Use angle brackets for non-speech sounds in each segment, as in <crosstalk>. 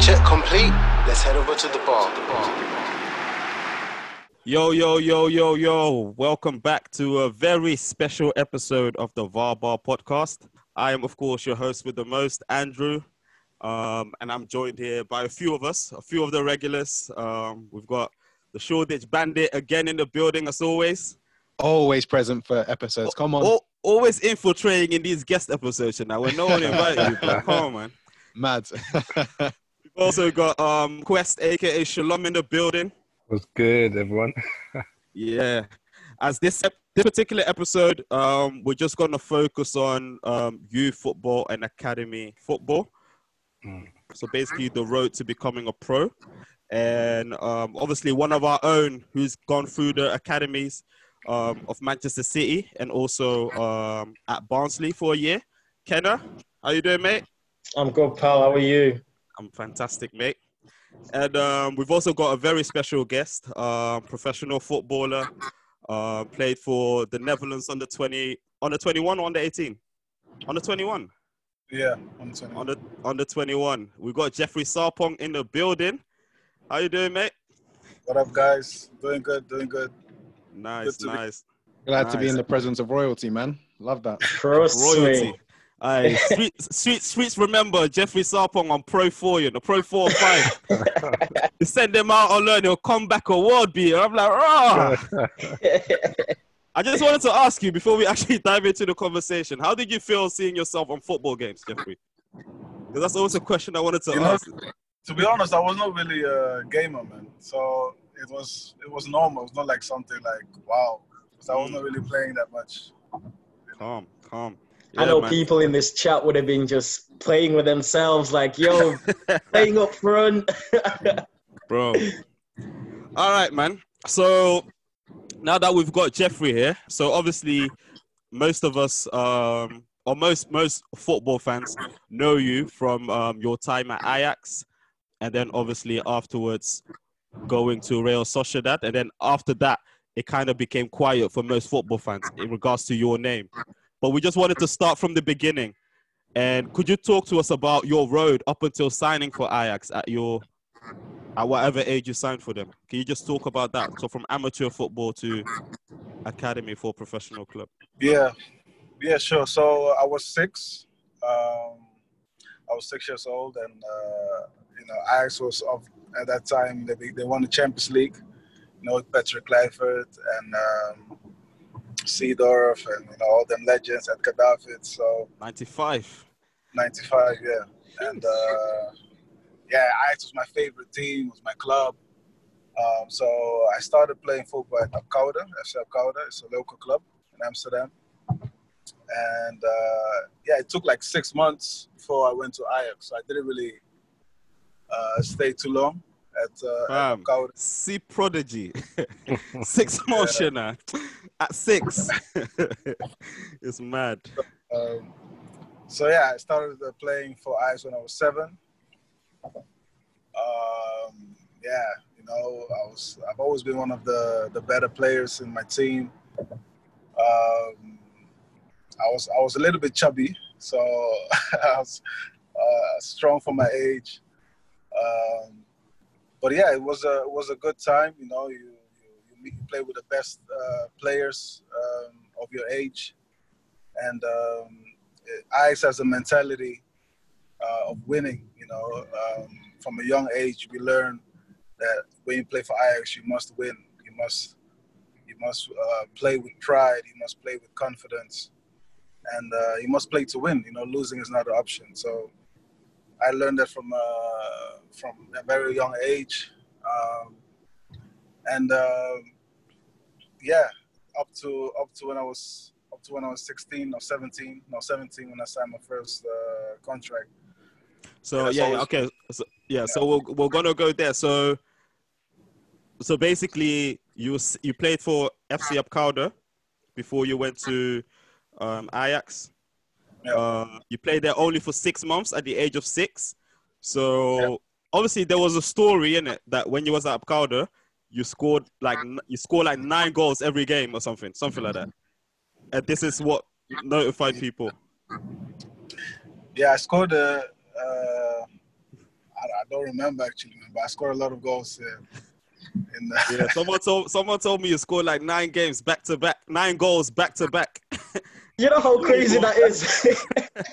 Check complete. Let's head over to the bar. Yo, yo, yo, yo, yo. Welcome back to a very special episode of the VAR Bar podcast. I am, of course, your host with the most, Andrew. Um, and I'm joined here by a few of us, a few of the regulars. Um, we've got the Shoreditch Bandit again in the building, as always. Always present for episodes. Come on. Al- always infiltrating in these guest episodes now when no one <laughs> invited you. But come on, man. Mad. <laughs> We've also got um, Quest, aka Shalom, in the building. What's good, everyone? <laughs> Yeah. As this ep- this particular episode, um, we're just going to focus on um, youth football and academy football. Mm. So basically, the road to becoming a pro, and um, obviously one of our own who's gone through the academies um, of Manchester City and also um, at Barnsley for a year. Kenna, how you doing, mate? I'm good, pal. How are you? I'm fantastic, mate. And um, we've also got a very special guest, um, professional footballer, uh, played for the Netherlands under 20, under 21 or under 18? Under 21. Yeah, on 20. Under, under 21. We've got Jeffrey Sarpong in the building. How you doing, mate? What up, guys? Doing good, doing good. Nice, Good to be- nice. Glad to be in the presence of royalty, man. Love that. Trust Royalty. me. Aye, streets, streets, streets. Remember Jeffrey Sarpong on Pro Four, you know, Pro Four Five. <laughs> you send them out on learn, he'll come back award beater. I'm like, oh. <laughs> I just wanted to ask you before we actually dive into the conversation. How did you feel seeing yourself on football games, Jeffrey? Because that's always a question I wanted to You know, ask. To be honest, I was not really a gamer, man. So it was it was normal. It was not like something like wow. 'Cause I wasn't mm. really playing that much. Calm, calm. I know man. people in this chat would have been just playing with themselves, like, yo, <laughs> playing up front. <laughs> bro. All right, man. So now that we've got Jeffrey here, so obviously most of us, um, or most most football fans, know you from um, your time at Ajax, and then obviously afterwards going to Real Sociedad, and then after that it kind of became quiet for most football fans in regards to your name. But we just wanted to start from the beginning. And could you talk to us about your road up until signing for Ajax at your at whatever age you signed for them. Can you just talk about that? So from amateur football to academy for professional club. Yeah, yeah, sure. So I was six. Um, I was six years old, and uh, you know, Ajax was of at that time they they won the Champions League. You know, Patrick Kluivert and um, Seedorf and you know all them legends at David. So 95. 95, yeah. And uh, yeah, Ajax was my favorite team, was my club. Um, so I started playing football at Abcoude, FC Abcoude. It's a local club in Amsterdam. And uh, yeah, it took like six months before I went to Ajax. So I didn't really uh, stay too long at, uh, at Fam. Abcoude. C prodigy. <laughs> <laughs> six motion uh, at six. <laughs> it's mad. Um, so yeah, I started uh, playing for Ajax when I was seven. Um, yeah, you know, I was I've always been one of the the better players in my team. Um, I was I was a little bit chubby, so I was uh, strong for my age. Um, but yeah, it was a it was a good time. You know, you you, you, play with the best uh, players um, of your age, and um, Ajax has a mentality uh, of winning. You know, um, from a young age, we learn that when you play for Ajax, you must win. You must you must uh, play with pride. You must play with confidence, and uh, you must play to win. You know, losing is not an option. So I learned that from uh, from a very young age, um, and um, yeah, up to up to when I was up to when I was 16 or 17, no 17 when I signed my first uh, contract. So Yeah, yeah, yeah, always- okay. So, yeah, so we're, we're gonna go there. So so basically you you played for FC Abcoude before you went to um, Ajax. Yeah. Uh, you played there only for six months at the age of six. So Yeah. obviously there was a story in it that when you was at Abcoude, you scored like you scored like nine goals every game or something, something like that. And this is what notified people. Yeah, I scored. Uh, uh, I, I don't remember actually, but I scored a lot of goals. The, Yeah, someone told someone told me you scored like nine games back to back, nine goals back to back. <laughs> You know how crazy that is. <laughs>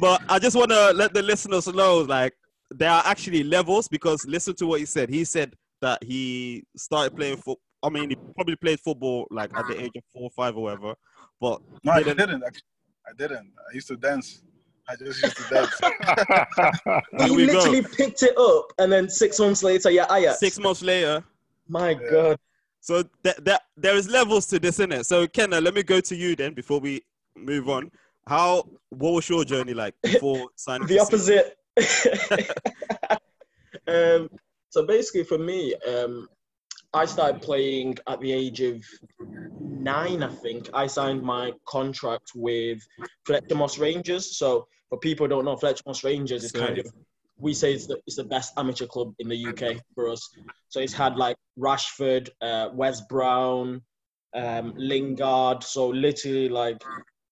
But I just want to let the listeners know, like, there are actually levels because listen to what he said. He said that he started playing football. I mean, he probably played football like at the age of four or five or whatever. But no, I didn't- didn't actually. I didn't. I used to dance. I just used to dance. <laughs> <laughs> There you go. literally picked it up, and then six months later, you're Ajax. six months later, My Yeah. God. So that that there is levels to this, innit? So Kenna, let me go to you then before we move on. How what was your journey like before <laughs> signing? the opposite. <laughs> um, so basically, for me, um, I started playing at the age of nine. I think I signed my contract with Fletcher Moss Rangers. So for people who don't know, Fletcher Moss Rangers is kind of we say it's the, it's the best amateur club in the UK for us. So it's had like Rashford, uh, Wes Brown, um, Lingard. So literally like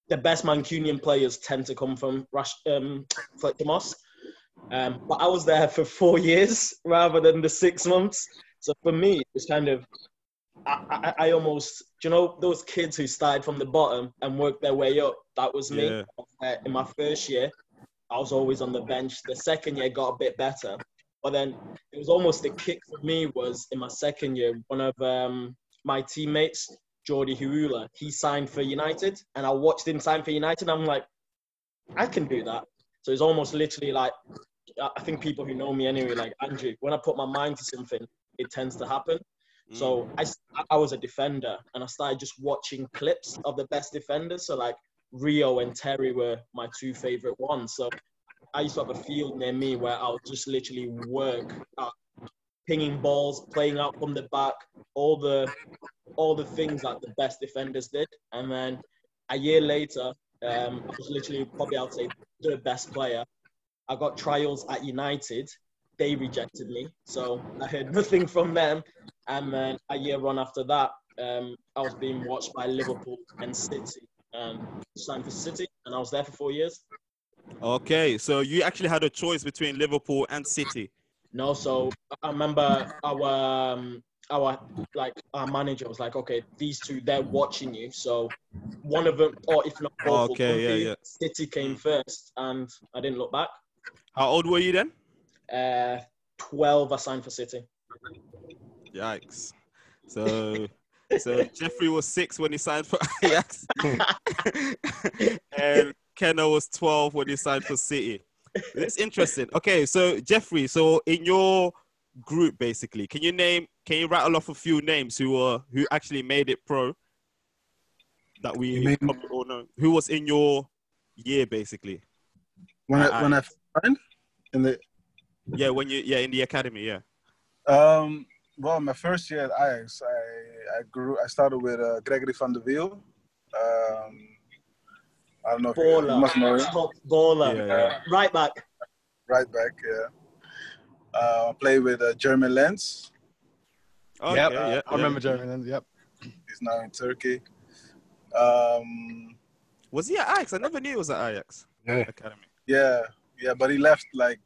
the best Mancunian players tend to come from Rash, um, Fletcher Moss. Um, but I was there for four <laughs> years rather than the six months. So for me, it's kind of, I, I, I almost, do you know, those kids who started from the bottom and worked their way up. That was me. Yeah. Uh, in my first year, I was always on the bench. The second year got a bit better, but then it was almost the kick for me was in my second year. One of um, my teammates, Jordi Huula, he signed for United, and I watched him sign for United. And I'm like, I can do that. So it's almost literally like I think people who know me anyway, like Andrew, when I put my mind to something, it tends to happen. Mm. So I was a defender and I started just watching clips of the best defenders. So like Rio and Terry were my two favorite ones. So I used to have a field near me where I would just literally work at pinging balls, playing out from the back, all the all the things that the best defenders did. And then a year later, um, I was literally probably I'd say the best player. I got trials at United. They rejected me, so I heard <laughs> nothing from them. And then a year on after that, um, I was being watched by Liverpool and City, and signed for City, and I was there for four years. Okay, so you actually had a choice between Liverpool and City. No, so I remember our um, our like our manager was like, okay, these two they're watching you, so one of them, or if not both, Okay, yeah, yeah. City came first, and I didn't look back. How old were you then? Uh, Twelve, I signed for City. Yikes. So <laughs> so Jeffrey was six when he signed for <laughs> Ajax. <laughs> and Kenna was 12 when he signed for City. It's interesting. Okay, so Jeffrey, so in your group basically, can you name can you rattle off a few names who were who actually made it pro? That we mean- probably all know. Who was in your year basically? when I, I- when I signed in the Yeah, when you yeah, in the academy, yeah. um well my first year at Ajax I I grew I started with uh, Gregory van der Wiel. Um, I don't know if you, you must know Baller, him. top baller, Yeah, yeah. right back. Right back, yeah. Uh, I played with uh, Jeremy Lens. Okay, yep, yeah, I remember Jeremy. Then. Yep. He's now in Turkey. Um, Was he at Ajax? I never knew he was at Ajax Yeah. Academy. yeah, yeah, but he left like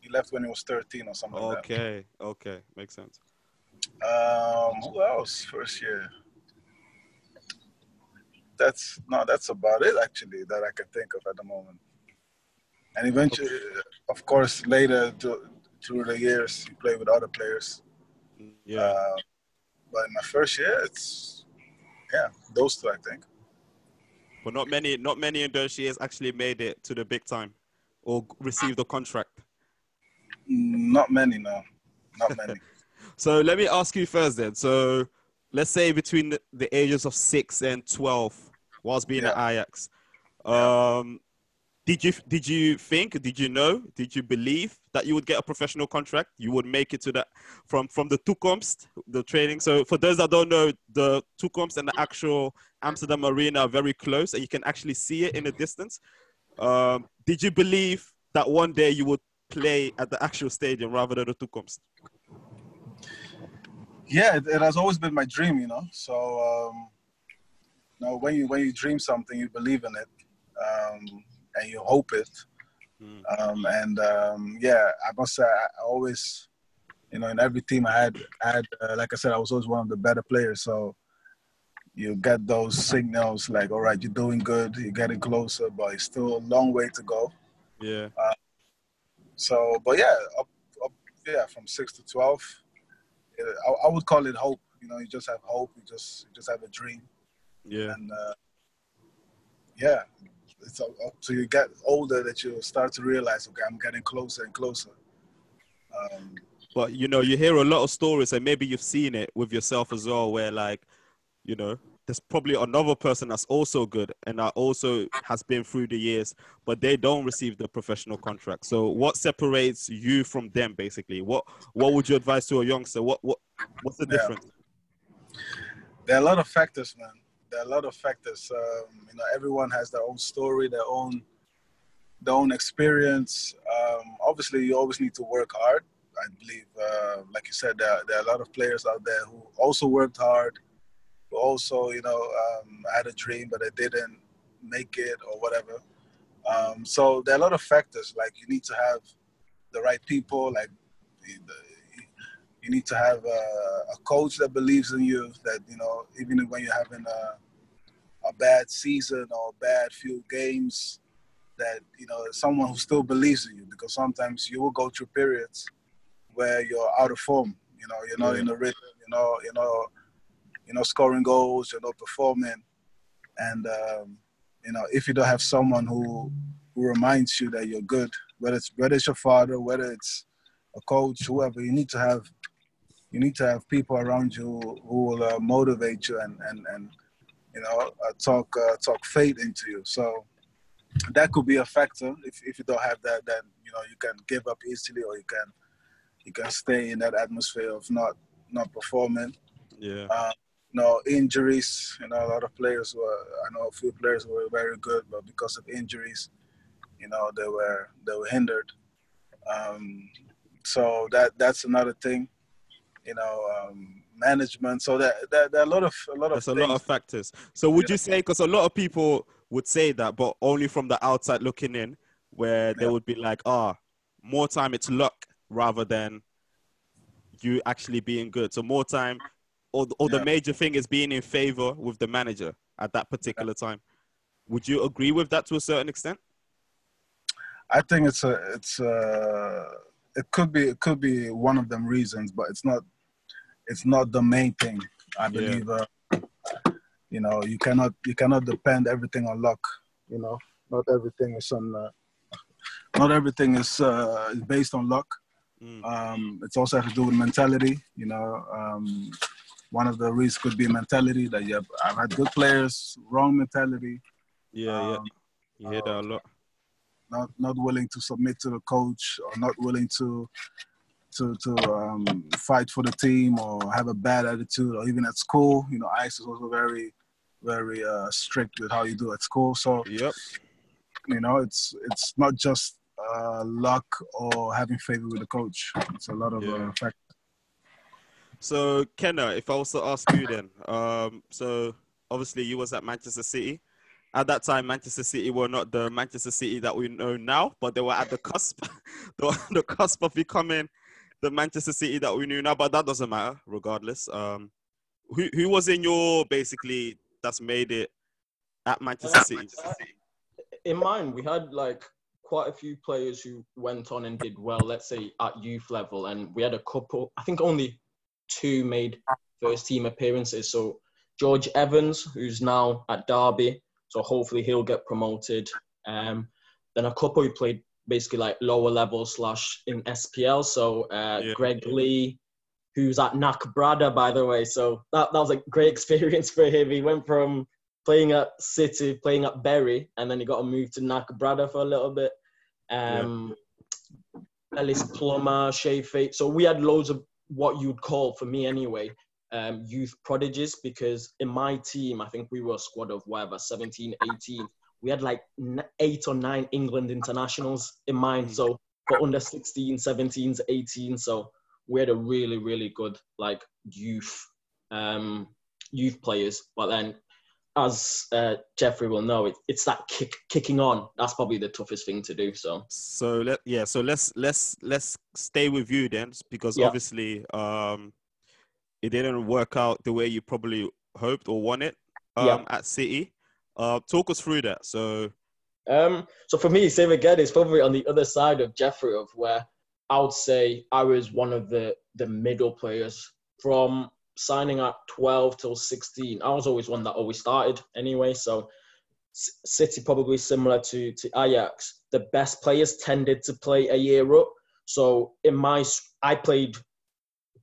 he left when he was 13 or something like Okay, okay, makes sense. Um, who else first year? That's no, that's about it actually that I can think of at the moment. And eventually, of course, later to, through the years, you play with other players. Yeah. Uh, but in my first year, it's yeah, those two I think. But not many, not many in those years actually made it to the big time or received a contract. Not many, no, not many. <laughs> So let me ask you first then. So let's say between the, the ages of six and twelve, whilst being at Ajax, um, did you did you think, did you know, did you believe that you would get a professional contract? You would make it to that from from the toekomst, the training. So for those that don't know, the toekomst and the actual Amsterdam Arena are very close, and you can actually see it in the distance. Um, did you believe that one day you would play at the actual stadium rather than the toekomst? Yeah, it, it has always been my dream, you know. So, um, you know, when you when you dream something, you believe in it, um, and you hope it. Mm. Um, and um, yeah, I must say, I always, you know, in every team I had, I had, uh, like I said, I was always one of the better players. So you get those signals like, all right, you're doing good, you're getting closer, but it's still a long way to go. Yeah. So, but yeah, up, up, yeah, from six to twelve, I, I would call it hope. You know, you just have hope. You just, you just have a dream, Yeah. and uh, yeah, it's up, up till you get older that you start to realize, okay, I'm getting closer and closer. Um, But you know, you hear a lot of stories, and maybe you've seen it with yourself as well, where like, you know, there's probably another person that's also good and that also has been through the years, but they don't receive the professional contract. So, what separates you from them, basically? What What would you advise to a youngster? What What What's the Yeah. difference? there are a lot of factors, man. There are a lot of factors. Um, you know, everyone has their own story, their own their own experience. Um, obviously, you always need to work hard. I believe, uh, like you said, there, there are a lot of players out there who also worked hard, also, you know, um, had a dream but I didn't make it or whatever. Um, so there are a lot of factors. Like you need to have the right people. Like you need to have a, a coach that believes in you. That you know, even when you're having a a bad season or a bad few games, that you know, someone who still believes in you. Because sometimes you will go through periods where you're out of form. You know, you're not Yeah. in the rhythm. You know, you know, you know, scoring goals. You're not performing, and um, you know, if you don't have someone who who reminds you that you're good, whether it's whether it's your father, whether it's a coach, whoever, you need to have you need to have people around you who will uh, motivate you and and and you know uh, talk uh, talk faith into you. So that could be a factor. If if you don't have that, then you know you can give up easily, or you can you can stay in that atmosphere of not not performing. Yeah. Uh, no injuries. You know, a lot of players were. I know a few players were very good, but because of injuries, you know, they were they were hindered. Um, so that that's another thing. You know, um, management. So that, that there are a lot of a lot of There's a things. lot of factors. So, would you say, because a lot of people would say that, but only from the outside looking in, where they Yeah. would be like, ah, more time it's luck rather than you actually being good. So, more time, or, or the major thing is being in favor with the manager at that particular time. Would you agree with that to a certain extent? I think it's a it's a it could be it could be one of them reasons, but it's not it's not the main thing. I believe uh, you know you cannot you cannot depend everything on luck. You know, not everything is on uh, not everything is uh, based on luck. Mm. Um, it's also has to do with mentality. You know, um, one of the reasons could be mentality that you have. I've had good players, wrong mentality. Yeah, yeah. Um, You hear that a lot. not not willing to submit to the coach or not willing to to to um, fight for the team or have a bad attitude or even at school you know ice is also very very uh, strict with how you do at school so Yep. you know it's it's not just uh, luck or having favor with the coach it's a lot of Yeah. uh, factors So, Kenna, if I was to ask you then, um, so obviously you was at Manchester City. At that time, Manchester City were not the Manchester City that we know now, but they were at the cusp, <laughs> the cusp of becoming the Manchester City that we knew now. But that doesn't matter, regardless. Um, who who was in your basically that's made it at Manchester City? in mine, we had like quite a few players who went on and did well, let's say at youth level, and we had a couple. I think only two made first team appearances. So George Evans, who's now at Derby, so hopefully he'll get promoted. Um, then a couple who played basically like lower level slash in SPL. So uh, Yeah. Greg Leigh, who's at NAC Breda, by the way. So that, that was a great <laughs> experience for him. He went from playing at City, playing at Bury, and then he got to move to NAC Breda for a little bit. Um, Ellis Plummer, Shea Fate. So we had loads of what you'd call, for me anyway, um, youth prodigies because in my team, I think we were a squad of whatever, 17, 18. We had like n- eight or nine England internationals in mine. Mm. So for under 16, 17s, 18. So we had a really, really good like youth, um, youth players. But then as uh, Jeffrey will know, it, it's that kick, kicking on. That's probably the toughest thing to do. So So let yeah, so let's let's let's stay with you then, because Yeah. obviously um, it didn't work out the way you probably hoped or wanted um, Yeah. at City. Uh, talk us through that. So Um, so for me, same again, it's probably on the other side of Jeffrey, of where I would say I was one of the the middle players from signing at 12 till 16. I was always one that always started anyway. So City probably similar to to Ajax. The best players tended to play a year up. So in my, I played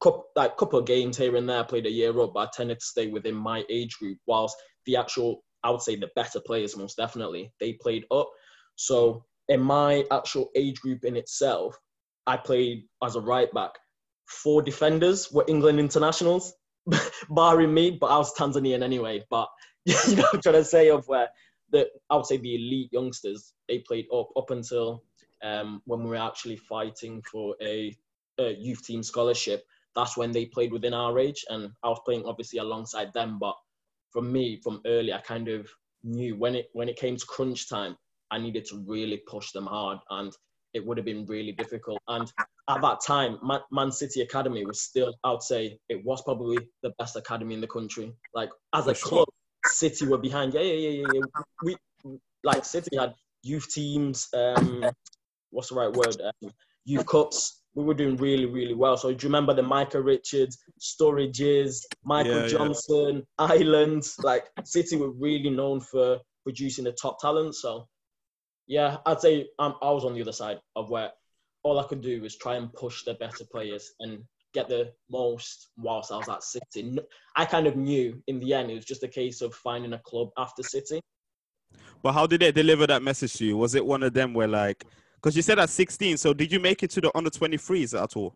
couple, like couple of games here and there. I played a year up, but I tended to stay within my age group. Whilst the actual, I would say the better players, most definitely, they played up. So in my actual age group in itself, I played as a right back. Four defenders were England internationals, <laughs> barring me, but I was Tanzanian anyway. But <laughs> you know, I'm trying to say of where the I would say the elite youngsters they played up up until um, when we were actually fighting for a, a youth team scholarship. That's when they played within our age, and I was playing obviously alongside them. But for me, from early, I kind of knew when it when it came to crunch time, I needed to really push them hard, and it would have been really difficult. And at that time, Man, Man City Academy was still, I would say, it was probably the best academy in the country. Like as a club, City were behind. Yeah, yeah, yeah, yeah. yeah. We like City had youth teams. Um, what's the right word? Um, youth cups. We were doing really, really well. So do you remember the Micah Richards, Sturridges, Michael Yeah, yeah. Johnson, Ireland? Like City were really known for producing the top talent. So yeah, I'd say um, I was on the other side of where all I could do was try and push the better players and get the most whilst I was at City. I kind of knew in the end it was just a case of finding a club after City. But how did they deliver that message to you? Was it one of them where like, because you said at 16, so did you make it to the under 23s at all?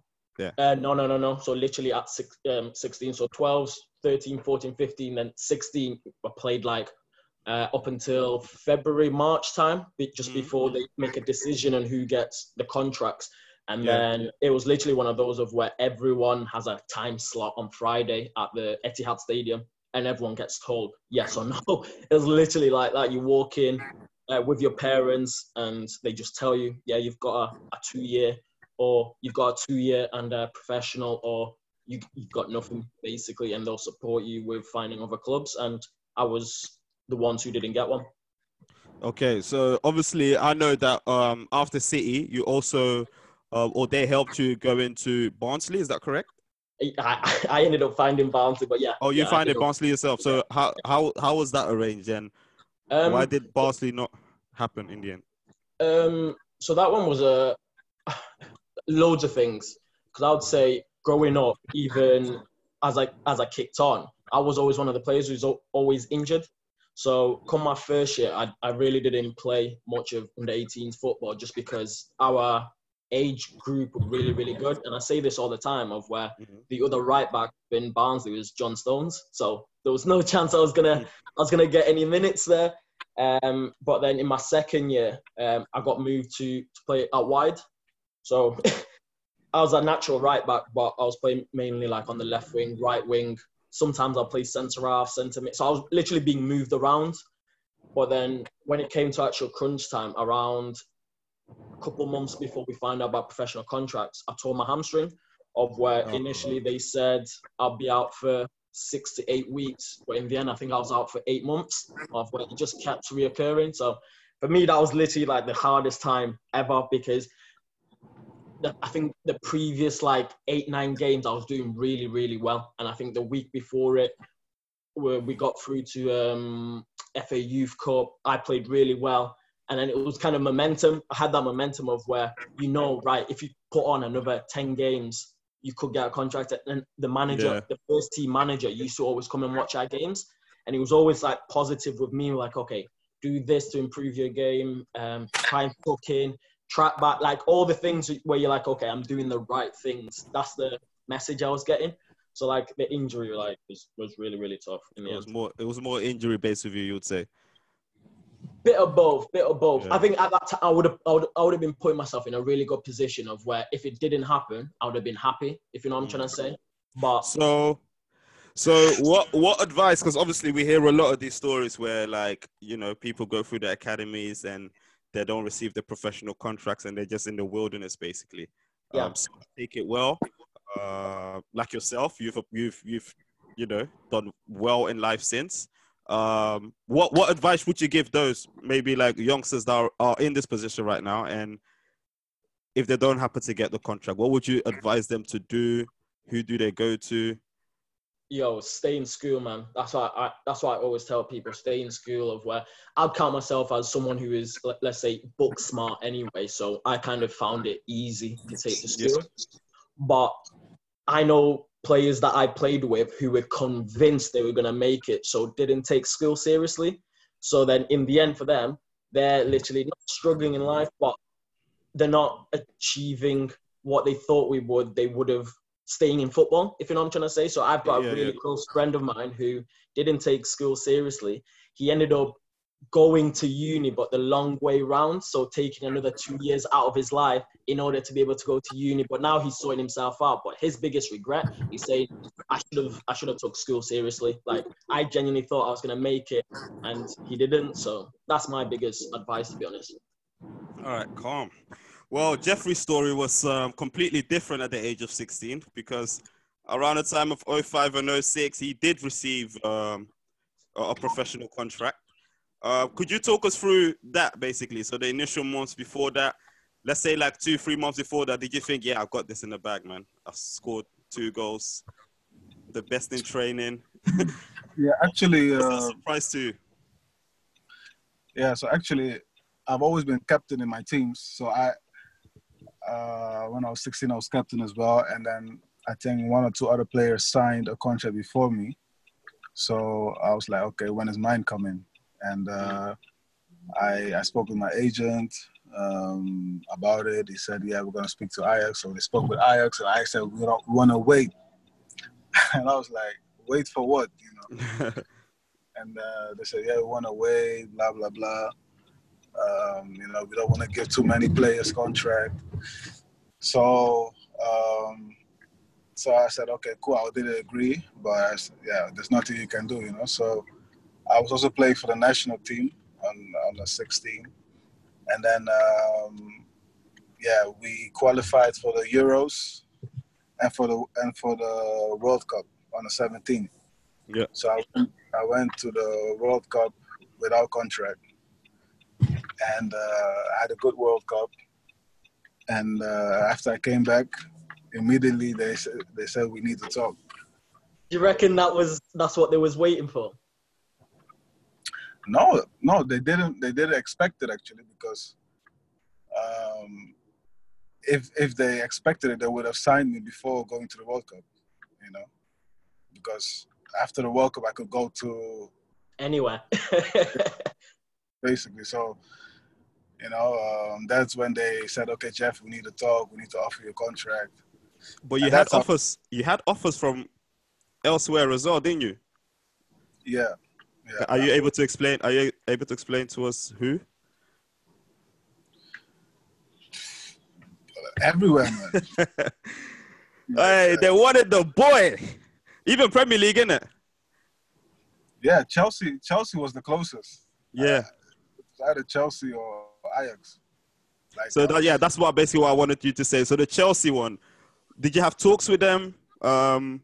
Uh, no, no, no, no. So literally at six, um, 16, so 12, 13, 14, 15, then 16 were played like uh, up until February, March time, just Mhm. before they make a decision on who gets the contracts. And Yeah. then it was literally one of those of where everyone has a time slot on Friday at the Etihad Stadium, and everyone gets told yes or <laughs> no. It was literally like that. You walk in uh, with your parents, and they just tell you, yeah, you've got a, a two-year, or you've got a two-year and a professional, or you, you've got nothing basically, and they'll support you with finding other clubs. And I was the ones who didn't get one. Okay, so obviously I know that um, after City, you also, uh, or they helped you go into Barnsley. Is that correct? I, I, ended up finding Barnsley, but yeah. Oh, you yeah, it. Barnsley yourself. So how how how was that arranged, and Um, why did Barnsley not happen in the end? Um, so that one was a <sighs> loads of things. Because I would say growing up, even as I as I kicked on, I was always one of the players who's always injured. So come my first year, I, I really didn't play much of under 18s football just because our age group were really really good. And I say this all the time of where Mhm. the other right back in Barnsley was John Stones. So there was no <laughs> chance I was gonna I was gonna get any minutes there. Um, but then in my second year, um, I got moved to, to play out wide. So <laughs> I was a natural right back, but I was playing mainly like on the left wing, right wing. Sometimes I'll play centre half, centre mid. So I was literally being moved around. But then when it came to actual crunch time, around a couple months before we find out about professional contracts, I tore my hamstring. Of where Oh. initially they said I'll be out for six to eight weeks, but in the end I think I was out for eight months. Of where it just kept reoccurring. So for me, that was literally like the hardest time ever because the, I think the previous like eight nine games I was doing really really well, and I think the week before it, where we got through to um, FA Youth Cup, I played really well, and then it was kind of momentum. I had that momentum of where you know right if you put on another ten games, you could get a contract, and the manager, Yeah. the first team manager, used to always come and watch our games, and he was always like positive with me, like okay. Do this to improve your game. Um, try and tuck in track back, like all the things where you're like, okay, I'm doing the right things. That's the message I was getting. So like the injury, like was, was really really tough It end. was more it was more injury based with you, you would say. Bit of both, bit of both. Yeah. I think at that time I would have I would, I would have been putting myself in a really good position of where if it didn't happen, I would have been happy. If you know what I'm mm. trying to say. But So, So what what advice? Because obviously we hear a lot of these stories where like you know people go through the academies and they don't receive the professional contracts and they're just in the wilderness basically. Yeah. Um, so take it well. Uh, like yourself, you've you've you've you know done well in life since. Um, what what advice would you give those maybe like youngsters that are, are in this position right now and if they don't happen to get the contract, what would you advise them to do? Who do they go to? Yo, stay in school, man. That's why I that's why I always tell people stay in school. Of where I'd count myself as someone who is let- let's say book smart anyway. So I kind of found it easy to take to school. But I know players that I played with who were convinced they were gonna make it, so didn't take school seriously. So then in the end for them, they're literally not struggling in life, but they're not achieving what they thought we would. They would have staying in football, if you know what I'm trying to say. So I've got Yeah, a really yeah. close friend of mine who didn't take school seriously. He ended up going to uni, but the long way round. So taking another two years out of his life in order to be able to go to uni. But now he's sorting himself out. But his biggest regret, he's saying, I should have I should have took school seriously. Like I genuinely thought I was gonna make it and he didn't. So that's my biggest advice to be honest. All right, calm. Well, Jeffrey's story was um, completely different at the age of 16 because around the time of 05 and 06, he did receive um, a professional contract. Uh, could you talk us through that basically? So the initial months before that, let's say like two, three months before that, did you think, yeah, I've got this in the bag, man? I've scored two goals, the best in training. <laughs> Yeah, actually, Was that a uh, surprise to you? yeah. So actually, I've always been captain in my teams. So I, uh, when I was 16, I was captain as well, and then I think one or two other players signed a contract before me. So I was like, okay, when is mine coming? And uh, I I spoke with my agent um, about it. He said, yeah, we're gonna speak to Ajax. So they spoke with Ajax, and Ajax said, we don't want to wait. <laughs> and I was like, wait for what? You know. <laughs> and uh, they said, "Yeah, we want to wait, blah blah blah. Um, you know, we don't want to give too many players contract." So, um, so I said, "Okay, cool. I didn't agree, but I s yeah, there's nothing you can do, you know." So, I was also playing for the national team on on the 16, and then um, yeah, we qualified for the Euros and for the and for the World Cup on the 17th. Yeah. So I I went to the World Cup without contract, and uh, I had a good World Cup. And uh, after I came back, immediately they said they said we need to talk. Do you reckon that was that's what they was waiting for? No, no, they didn't. They didn't expect it actually because um, if if they expected it, they would have signed me before going to the World Cup. You know, because after the World Cup, I could go to Anywhere. <laughs> basically. So, you know, um, that's when they said, "Okay, Jeff, we need to talk. We need to offer you a contract." But you And had offers. You had offers from elsewhere as well, didn't you? Yeah, yeah. Are you able to explain? Are you able to explain to us who? everywhere, man? <laughs> Hey, they wanted the boy. Even Premier League, innit? Yeah, Chelsea. Chelsea was the closest. Yeah. It's either Chelsea or Ajax. Like, So that, yeah, that's what basically what I wanted you to say. So the Chelsea one, did you have talks with them? Um,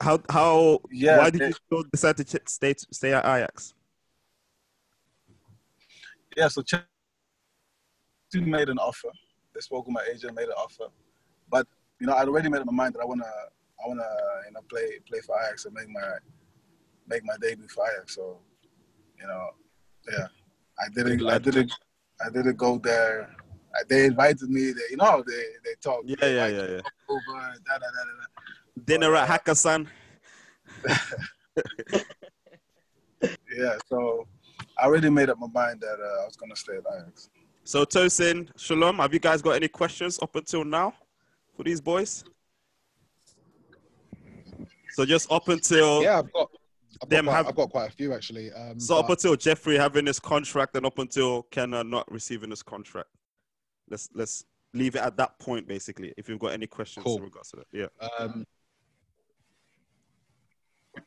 how how Yeah, why did they- you still decide to stay stay at Ajax? yeah. So Chelsea made an offer. They spoke with my agent, made an offer, but you know, I'd already made up my mind that I wanna, I wanna, you know, play play for Ajax and make my make my debut for Ajax. So, you know, yeah, I didn't, I didn't, I didn't go there. They invited me. They, you know, they they talk. Yeah, They yeah, yeah, yeah. Over, da, da, da, da, da. Dinner at Hakkasan. <laughs> Yeah, so I already made up my mind that uh, I was gonna stay at Ajax. So Tosin, Shalom, have you guys got any questions up until now for these boys? So just up until Yeah, I've got. I've got, Them quite, have- I've got quite a few actually. Um, so up until Jeffrey having his contract and up until Kenna not receiving his contract. Let's let's leave it at that point basically. If you've got any questions Cool. in regards to that, yeah. Um,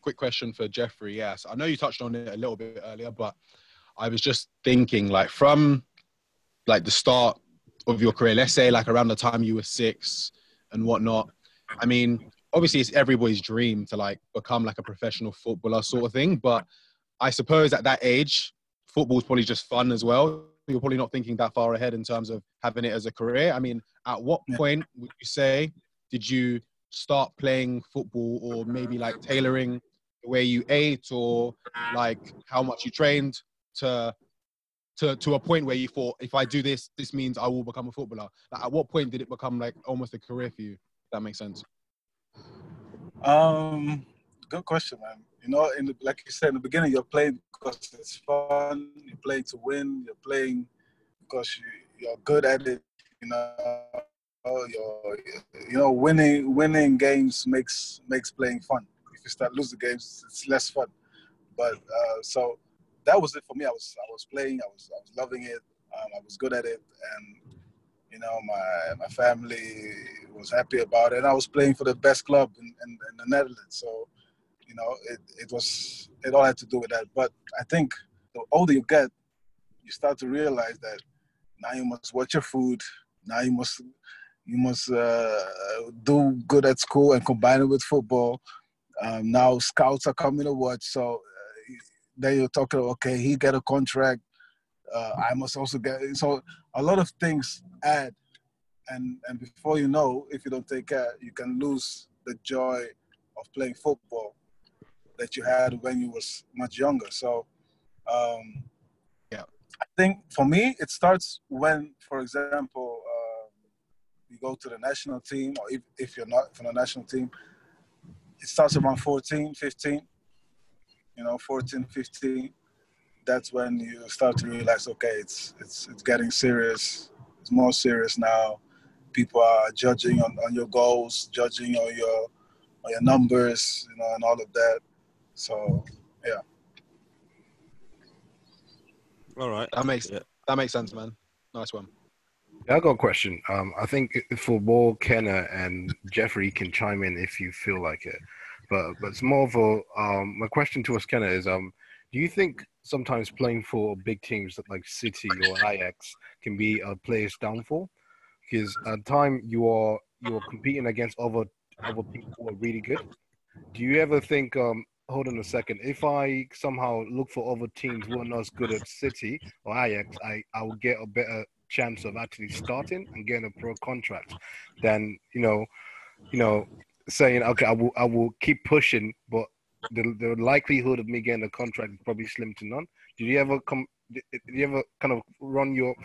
quick question for Jeffrey. Yes, I know you touched on it a little bit earlier, but I was just thinking, like from like the start of your career, let's say like around the time you were six and whatnot. I mean, obviously it's everybody's dream to like become like a professional footballer sort of thing, but I suppose at that age, football's probably just fun as well. You're probably not thinking that far ahead in terms of having it as a career. I mean, at what point would you say did you start playing football or maybe like tailoring the way you ate or like how much you trained to to to a point where you thought if I do this, this means I will become a footballer? Like, at what point did it become like almost a career for you? If that makes sense. Um, good question, man. You know, in the, like you said in the beginning, you're playing because it's fun. You're playing to win. You're playing because you, you're good at it. You know, you're, you know, winning winning games makes makes playing fun. If you start losing games, it's less fun. But uh, so that was it for me. I was I was playing. I was I was loving it. Um, I was good at it, and you know, my my family was happy about it. And I was playing for the best club in, in, in the Netherlands, so you know, it, it was it all had to do with that. But I think the older you get, you start to realize that now you must watch your food. Now you must you must uh, do good at school and combine it with football. Um, now scouts are coming to watch, so uh, then you're talking. Okay, he get a contract. Uh, I must also get. So a lot of things add, and and before you know, if you don't take care, you can lose the joy of playing football that you had when you was much younger. So, um, Yeah. I think for me, it starts when, for example, um, you go to the national team, or if, if you're not from the national team, it starts around 14, 15. You know, 14, 15. That's when you start to realize, okay, it's it's it's getting serious. It's more serious now. People are judging on, on your goals, judging on your on your numbers, you know, and all of that. So yeah. All right. That makes Yeah. that makes sense, man. Nice one. Yeah, I got a question. Um, I think for Ball, Kenna, and Jeffrey can chime in if you feel like it. But but it's more of a um, my question to us, Kenna, is um, do you think sometimes playing for big teams like City or Ajax can be a player's downfall? Because at the time you are you are competing against other other people who are really good. Do you ever think um, hold on a second, if I somehow look for other teams who are not as good as City or Ajax, I, I will get a better chance of actually starting and getting a pro contract than you know, you know, saying okay, I will I will keep pushing, but the the likelihood of me getting a contract is probably slim to none. Did you ever come? Did you ever kind of run your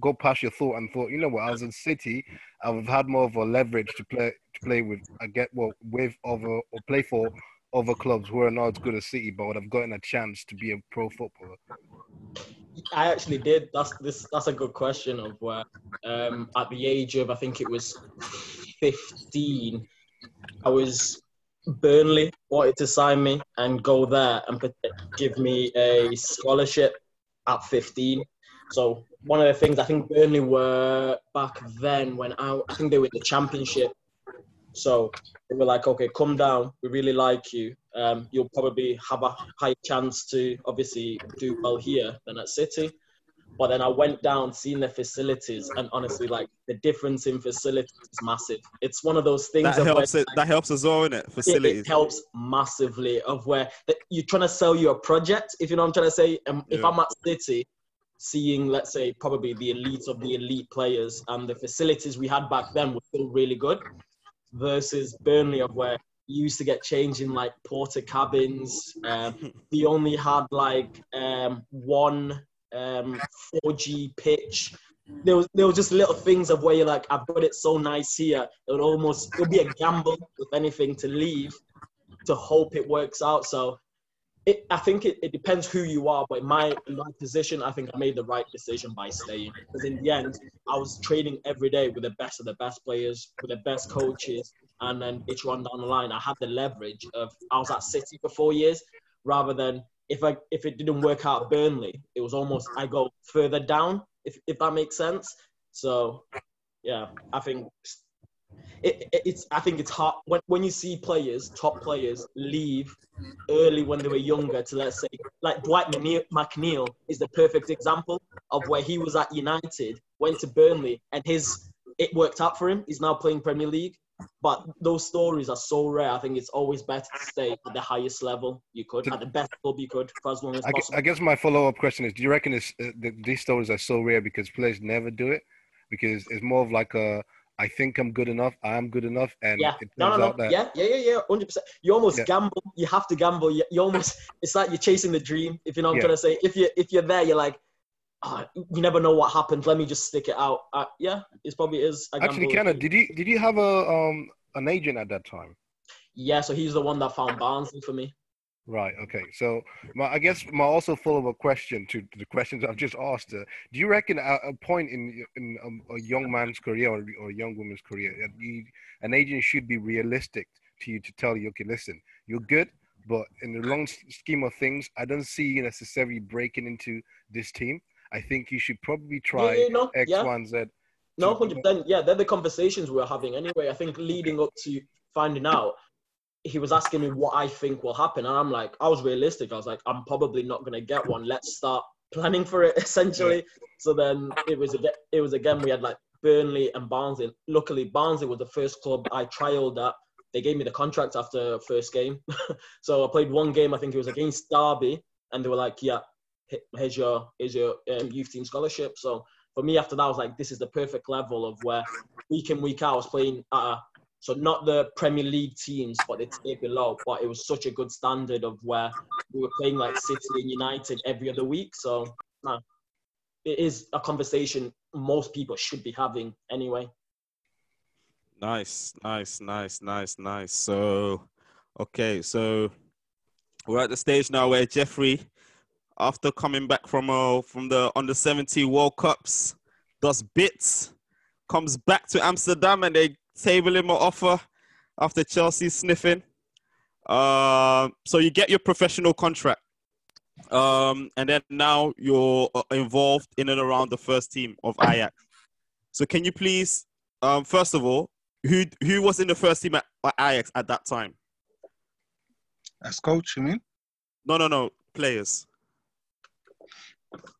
go past your thought and thought, you know what, I was in City, I've had more of a leverage to play to play with. I get well with other or play for other clubs who are not as good as City, but have gotten a chance to be a pro footballer. I actually did. That's this. That's a good question. Of where, um, at the age of I think it was fifteen, I was Burnley wanted to sign me and go there and give me a scholarship at fifteen. So one of the things I think Burnley were back then when I, I think they were in the championship. So they were like, okay, come down. We really like you. Um, you'll probably have a high chance to obviously do well here than at City. But then I went down, seen the facilities, and honestly, like the difference in facilities is massive. It's one of those things That of where, helps. It, that helps as well, innit? it, Facilities. it helps massively of where that you're trying to sell you a project if you know what i'm trying to say um, if i'm at city seeing let's say probably the elite of the elite players and the facilities we had back then were still really good versus burnley of where you used to get changed in like porter cabins um, we only had like um, one um, 4g pitch there was there was just little things of where you're like, I've got it so nice here. It would almost it would be a gamble, if anything, to leave, to hope it works out. So it, I think it, it depends who you are, but in my in my position, I think I made the right decision by staying. Because in the end, I was training every day with the best of the best players, with the best coaches, and then later on down the line, I had the leverage of I was at City for four years, rather than if I if it didn't work out Burnley, it was almost I go further down, if if that makes sense. So yeah, I think it, it- it's I think it's hard when, when you see players, top players, leave early when they were younger to let's say like Dwight McNeil, McNeil is the perfect example of where he was at United, went to Burnley, and his it worked out for him. He's now playing Premier League. But those stories are so rare. I think it's always better to stay at the highest level you could, at the best club you could, for as long as I, possible. I guess my follow up question is: Do you reckon it's, uh, th- these stories are so rare because players never do it? Because it's more of like a, I think I'm good enough, I am good enough, and Yeah, no, no, no. out that Yeah, yeah, yeah, yeah, hundred percent. You almost Yeah. gamble. You have to gamble. You, you almost. It's like you're chasing the dream. If you know what I'm Yeah. trying to say. If you if you're there, you're like, "Ah, you never know what happens. Let me just stick it out. Uh, yeah, it's probably is. A actually. Kenna, did you did you have a um an agent at that time? Yeah, so he's the one that found Barnsley for me. Right. Okay. So, my, I guess my also follow up question to the questions I've just asked. Uh, do you reckon at a point in in um, a young man's career or, or a young woman's career, you, an agent should be realistic to you to tell you, okay, listen, you're good, but in the long scheme of things, I don't see you necessarily breaking into this team. I think you should probably try yeah, yeah, no, X, yeah. Y, and Z. No, hundred percent. Yeah, they're the conversations we were having anyway. I think leading up to finding out, he was asking me what I think will happen, and I'm like, I was realistic. I was like, I'm probably not gonna get one. Let's start planning for it, <laughs> essentially. So then it was again, it was again we had like Burnley and Barnsley. Luckily, Barnsley was the first club I trialed at. They gave me the contract after first game, <laughs> so I played one game. I think it was against Derby, and they were like, "Yeah, here's your here's your um, youth team scholarship." So for me after that I was like this is the perfect level of where week in week out I was playing at a, so not the Premier League teams but the tier below but it was such a good standard of where we were playing like City and United every other week so no, it is a conversation most people should be having anyway Nice, nice, nice, nice, nice. So, okay, so we're at the stage now where Jeffrey, after coming back from uh, from the under 70 World Cups, does bits, comes back to Amsterdam, and they table him an offer after Chelsea sniffing. Um, so you get your professional contract, um, and then now you're uh, involved in and around the first team of Ajax. So can you please, um, first of all, who who was in the first team at, at Ajax at that time? As coach, you mean? No, no, no, players.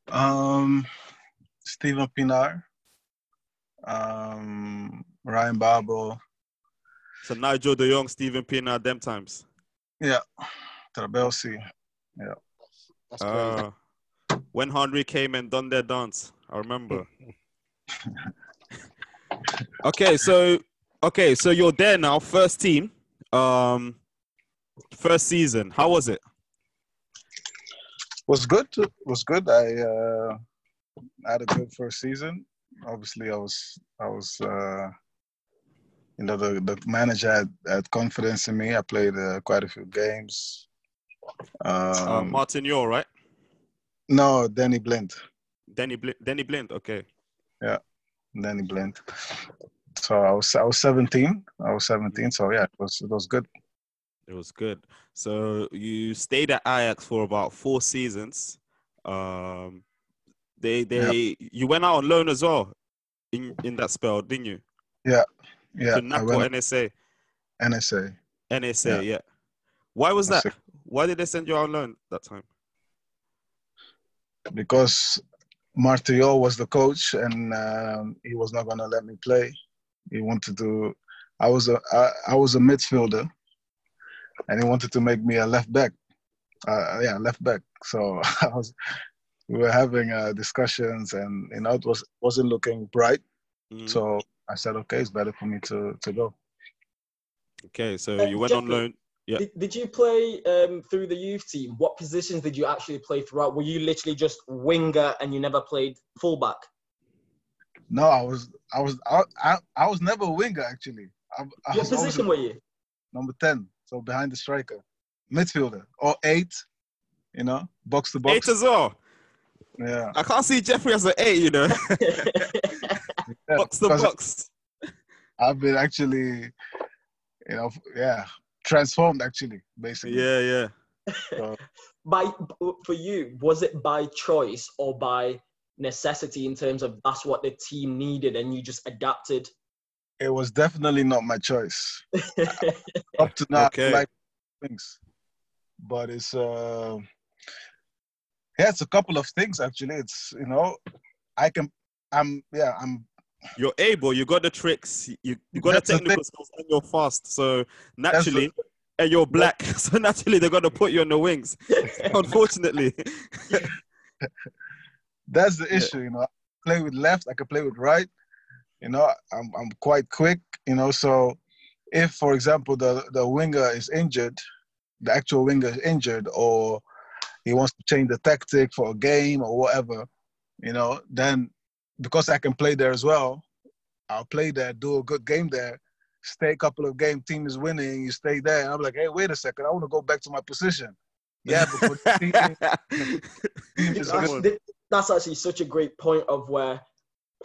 Um, Steven Pienaar, um, Ryan Babel, So Nigel De Jong, Steven Pienaar, them times. yeah, Trabelsi. That's crazy. Uh, when Henry came and done their dance, I remember. <laughs> okay, so okay, so you're there now, first team, um, first season. How was it? Was good. Was good. I uh, had a good first season. Obviously, I was I was uh, you know the the manager had, had confidence in me. I played uh, quite a few games. Uh, Um, Martin Jol, right? no, Danny Blind. Danny Bl- Danny Blind. Okay. Yeah, Danny Blind. So I was I was 17. I was 17. So yeah, it was it was good. It was good. So you stayed at Ajax for about four seasons. Um, they they you went out on loan as well in in that spell, didn't you? Yeah, to I went NAC? NAC NAC, yeah. Yeah. Why was that? Why did they send you out on loan that time? because Martial was the coach and um, he was not gonna let me play. He wanted to. I was a I, I was a midfielder, and he wanted to make me a left back. Uh, yeah, left back. So <laughs> I was. We were having uh, discussions, and you know it was wasn't looking bright. Mhm. So I said, okay, it's better for me to to go. okay, so Uh, you went on loan. Yeah. Did, did you play um, through the youth team? What positions did you actually play throughout? Were you literally just winger and you never played fullback? No, I was I was I I, I was never a winger actually. I, I What was always position were you? number 10, so behind the striker, midfielder, or eight, you know, box to box. Eight as well. Yeah, I can't see Jeffrey as an eight, you know. <laughs> yeah, box to box. I've been actually, you know, yeah, transformed actually, basically. Yeah, yeah. So, by for you, was it by choice or by necessity in terms of that's what the team needed and you just adapted? It was definitely not my choice. <laughs> Up to now, Okay. I like things, but it's uh, yeah, it's a couple of things actually. It's you know, I can, I'm yeah, I'm You're able. You got the tricks. You you got That's the the technical skills, and you're fast. So naturally, the, and you're black. <laughs> So naturally, they're gonna put you on the wings. <laughs> Unfortunately. that's the Yeah. issue. You know, I play with left, I can play with right. You know, I'm I'm quite quick. You know, so if for example the the winger is injured, the actual winger is injured, or he wants to change the tactic for a game or whatever, you know, then because I can play there as well, I'll play there, do a good game there, stay a couple of game, team is winning, you stay there. And I'm like, hey, wait a second, I want to go back to my position. Yeah, but team, <laughs> team is that's, that's actually such a great point of where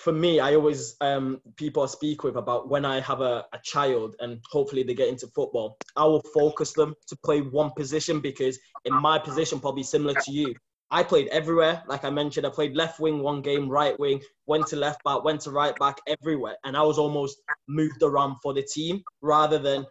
for me i always um people I speak with about when i have a, a child and hopefully they get into football i will focus them to play one position because in my position probably similar to you i played everywhere like i mentioned i played left wing one game right wing went to left back went to right back everywhere and i was almost moved around for the team rather than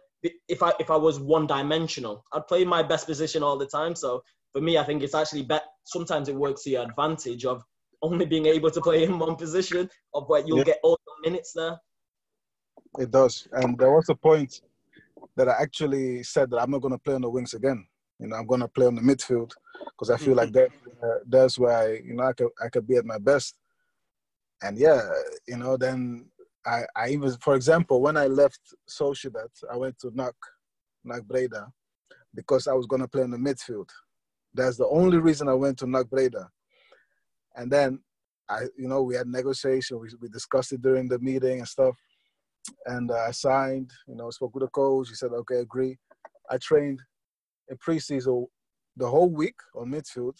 if i if i was one dimensional i'd play my best position all the time so for me, I think it's actually bet. Sometimes it works to your advantage of only being able to play in one position, of where you'll Yeah. get all the minutes there. It does. And there was a point that I actually said that I'm not going to play on the wings again. You know, I'm going to play on the midfield because I feel like that uh, that's where I, you know I could I could be at my best. And yeah, you know, then I I even for example when I left Sociedad, I went to NAC, NAC Breda, because I was going to play on the midfield. That's the only reason I went to NAC Breda. And then I, you know, we had negotiation. We, we discussed it during the meeting and stuff and uh, I signed. You know, spoke with the coach. He said, "Okay, agree." I trained in preseason the whole week on midfield.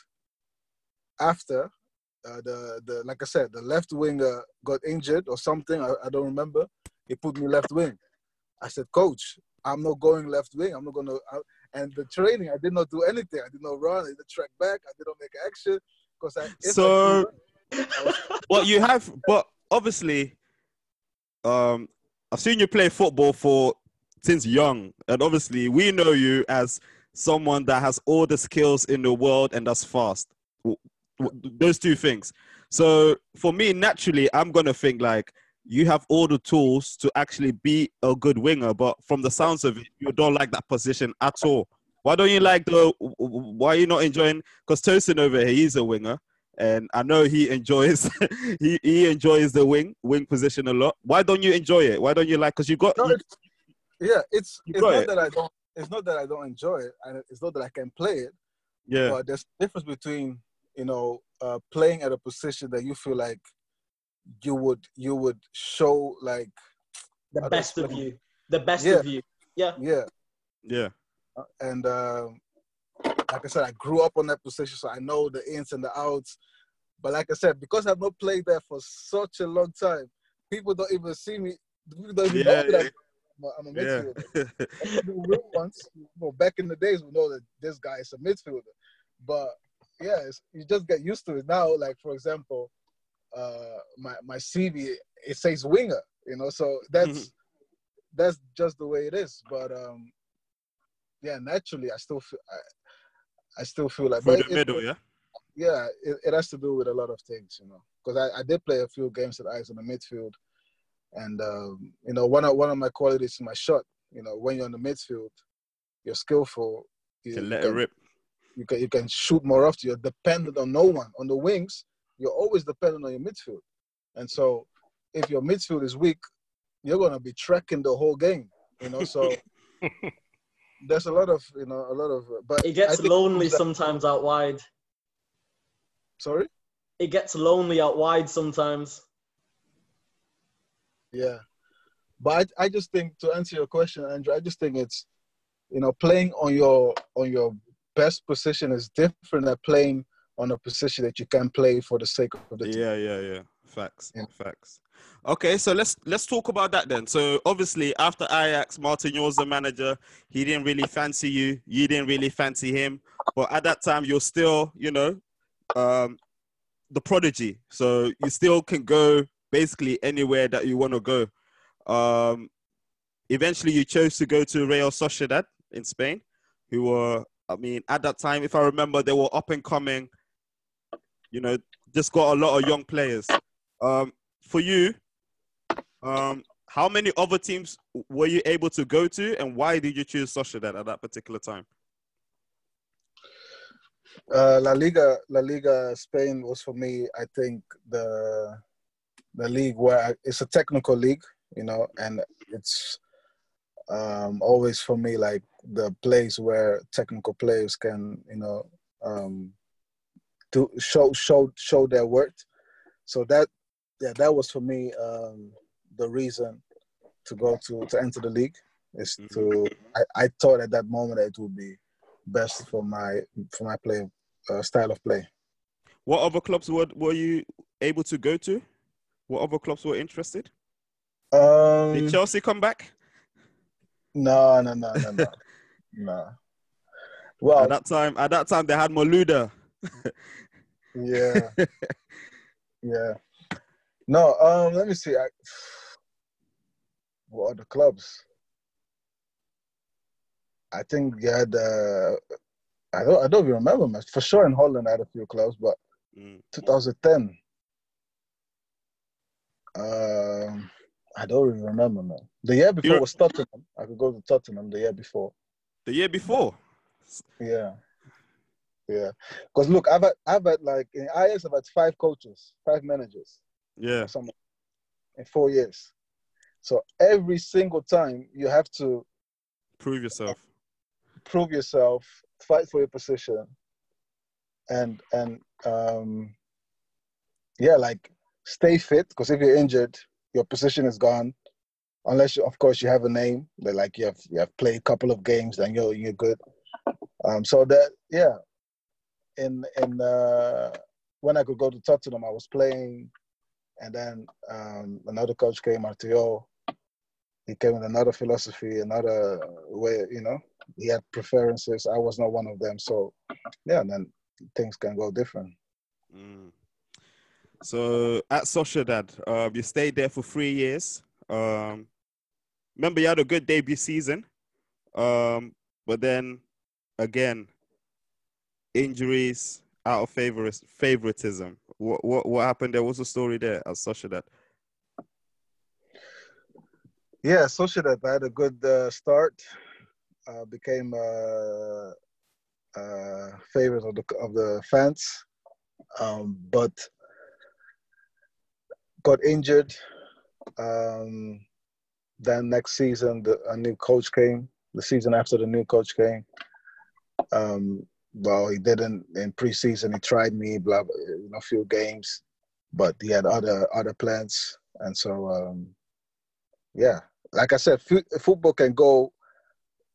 After uh, the the like I said, the left winger got injured or something. I, I don't remember. He put me left wing. I said, "Coach, I'm not going left wing. I'm not gonna." And the training, I did not do anything. I did not run. I did not track back. I did not make action because I. I So- do well, you have, but obviously, um, I've seen you play football for since young, and obviously, we know you as someone that has all the skills in the world and that's fast. Those two things. So for me, naturally, I'm gonna think like you have all the tools to actually be a good winger, but from the sounds of it, you don't like that position at all. Why don't you like the? Why are you not enjoying? Because Tosin over here, he's a winger and I know he enjoys <laughs> he, he enjoys the wing wing position a lot. Why don't you enjoy it? Why don't you like? Because you got No, you- it's, yeah, it's You not it. that I don't. It's not that I don't enjoy it, and it's not that I can play it. yeah But there's a difference between you know uh, playing at a position that you feel like you would you would show like The How do I best of you, the best Yeah. of you. Yeah, yeah, yeah and um, like I said, I grew up on that position, so I know the ins and the outs. But like I said, because I've not played there for such a long time, people don't even see me. People don't even Yeah, know that. I'm, a midfielder. <laughs> the real ones, you know, back in the days, we know that this guy is a midfielder. But yeah, it's, you just get used to it now. Like for example, uh, my my CV it says winger, you know, so that's that's just the way it is. But um, yeah, naturally, I still feel I, I still feel like through the it- middle. Yeah, yeah, it, it has to do with a lot of things, you know. Because I, I did play a few games at Ajax in the midfield, and um, you know, one of one of my qualities is my shot. You know, when you're in the midfield, you're skillful. You, can you let can, it rip. You can you can shoot more often. You're dependent on no one. On the wings, you're always dependent on your midfield, and so if your midfield is weak, you're gonna be tracking the whole game. You know, so. <laughs> There's a lot of, you know, a lot of, but it gets think- lonely sometimes out wide. Sorry. It gets lonely out wide sometimes. Yeah, but I, I just think to answer your question, Andrew, I just think it's you know playing on your on your best position is different than playing on a position that you can play for the sake of the team. Yeah, yeah, yeah. Facts, Yeah. facts. Okay, so let's let's talk about that then. So obviously, after Ajax, Martin, you was the manager. He didn't really fancy you. You didn't really fancy him. But at that time, you're still, you know, um, the prodigy. So you still can go basically anywhere that you want to go. Um, eventually, you chose to go to Real Sociedad in Spain, who were, I mean, at that time, if I remember, they were up and coming. You know, just got a lot of young players. Um, for you, um, how many other teams were you able to go to, and why did you choose Sociedad at that particular time? Uh, La Liga, La Liga Spain was for me. I think the the league where I, it's a technical league, you know, and it's um, always for me like the place where technical players can, you know, um, to show show show their worth. So that yeah, that was for me um, the reason to go to to enter the league is to I, I thought at that moment that it would be best for my for my play uh, style of play. What other clubs were were you able to go to? What other clubs were interested? Um, Did Chelsea come back? no, no, no, no, no, <laughs> no. Well, At that time, at that time they had Malouda. yeah, <laughs> yeah. No, um, let me see. I, what are the clubs? I think you had. Uh, I don't. I don't even remember much. For sure, in Holland, I had a few clubs, but Mm. 2010. Um, I don't even remember, man. The year before You're- was Tottenham. I could go to Tottenham the year before. The year before. Yeah, yeah. Because look, I've had, I've had like in Ajax, I've had five coaches, five managers, Yeah. in four years. So every single time you have to Prove yourself. prove yourself, fight for your position, and and um, yeah, like stay fit. Because if you're injured, your position is gone. Unless, you, of course, you have a name. That like you have you have played a couple of games, then you're you're good. Um, so that yeah, in in uh, when I could go to Tottenham, I was playing, and then um, another coach came, Artio. He came with another philosophy, another way, you know he had preferences. I was not one of them. So yeah, then things can go different. Mm. So at Sociedad, uh, you stayed there for three years. Um, remember, you had a good debut season, um, but then again, injuries out of favor favoritism. What what what happened there? What's the story there at Sociedad? Yeah, Sociedad I had a good uh, start. Uh, became uh, uh, favorite of the of the fans, um, but got injured. Um, then next season, the, a new coach came. The season after, the new coach came. Um, well, he didn't in preseason. He tried me, blah, blah, you know, a few games, but he had other other plans, and so um, yeah, like I said, fu- football can go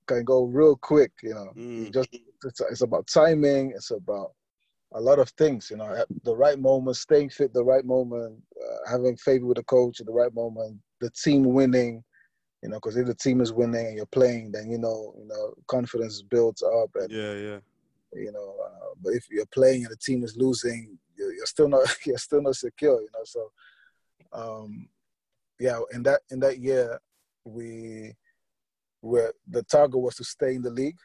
can go real quick. You know, You Mm. just it's, it's about timing. It's about a lot of things. You know, at the right moment, staying fit, the right moment, uh, having favor with the coach at the right moment, the team winning. You know, because if the team is winning and you're playing, then you know, you know, confidence builds up, and Yeah, yeah. You know. Uh, but if you're playing and the team is losing, you're, you're still not <laughs> you're still not secure. You know, so um, yeah. In that in that year, we were the target was to stay in the league.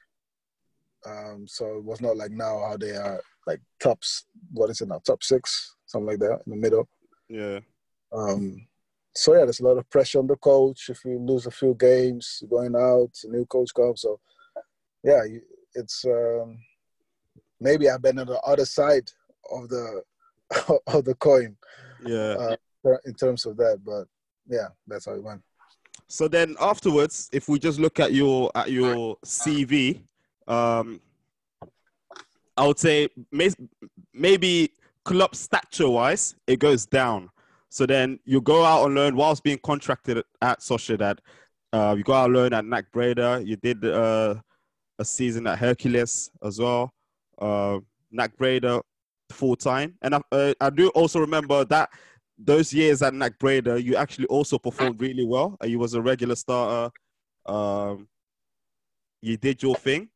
Um, so it was not like now how they are like tops. What is it now? Top six, something like that in the middle. Yeah. Um, so yeah, there's a lot of pressure on the coach. If you lose a few games, going out, a new coach comes. So yeah, it's um, maybe I've been on the other side of the <laughs> of the coin Yeah. uh, in terms of that. But yeah, that's how it went. So then afterwards, if we just look at your at your CV, um, I would say may, maybe club stature wise, it goes down. So then you go out and learn whilst being contracted at Sociedad. Uh, you go out and learn at NAC Breda. You did uh, a season at Hercules as well. Uh, Breda full time, and I, uh, I do also remember that those years at NAC Breda, you actually also performed really well. Uh, You was a regular starter. Um, you did your thing,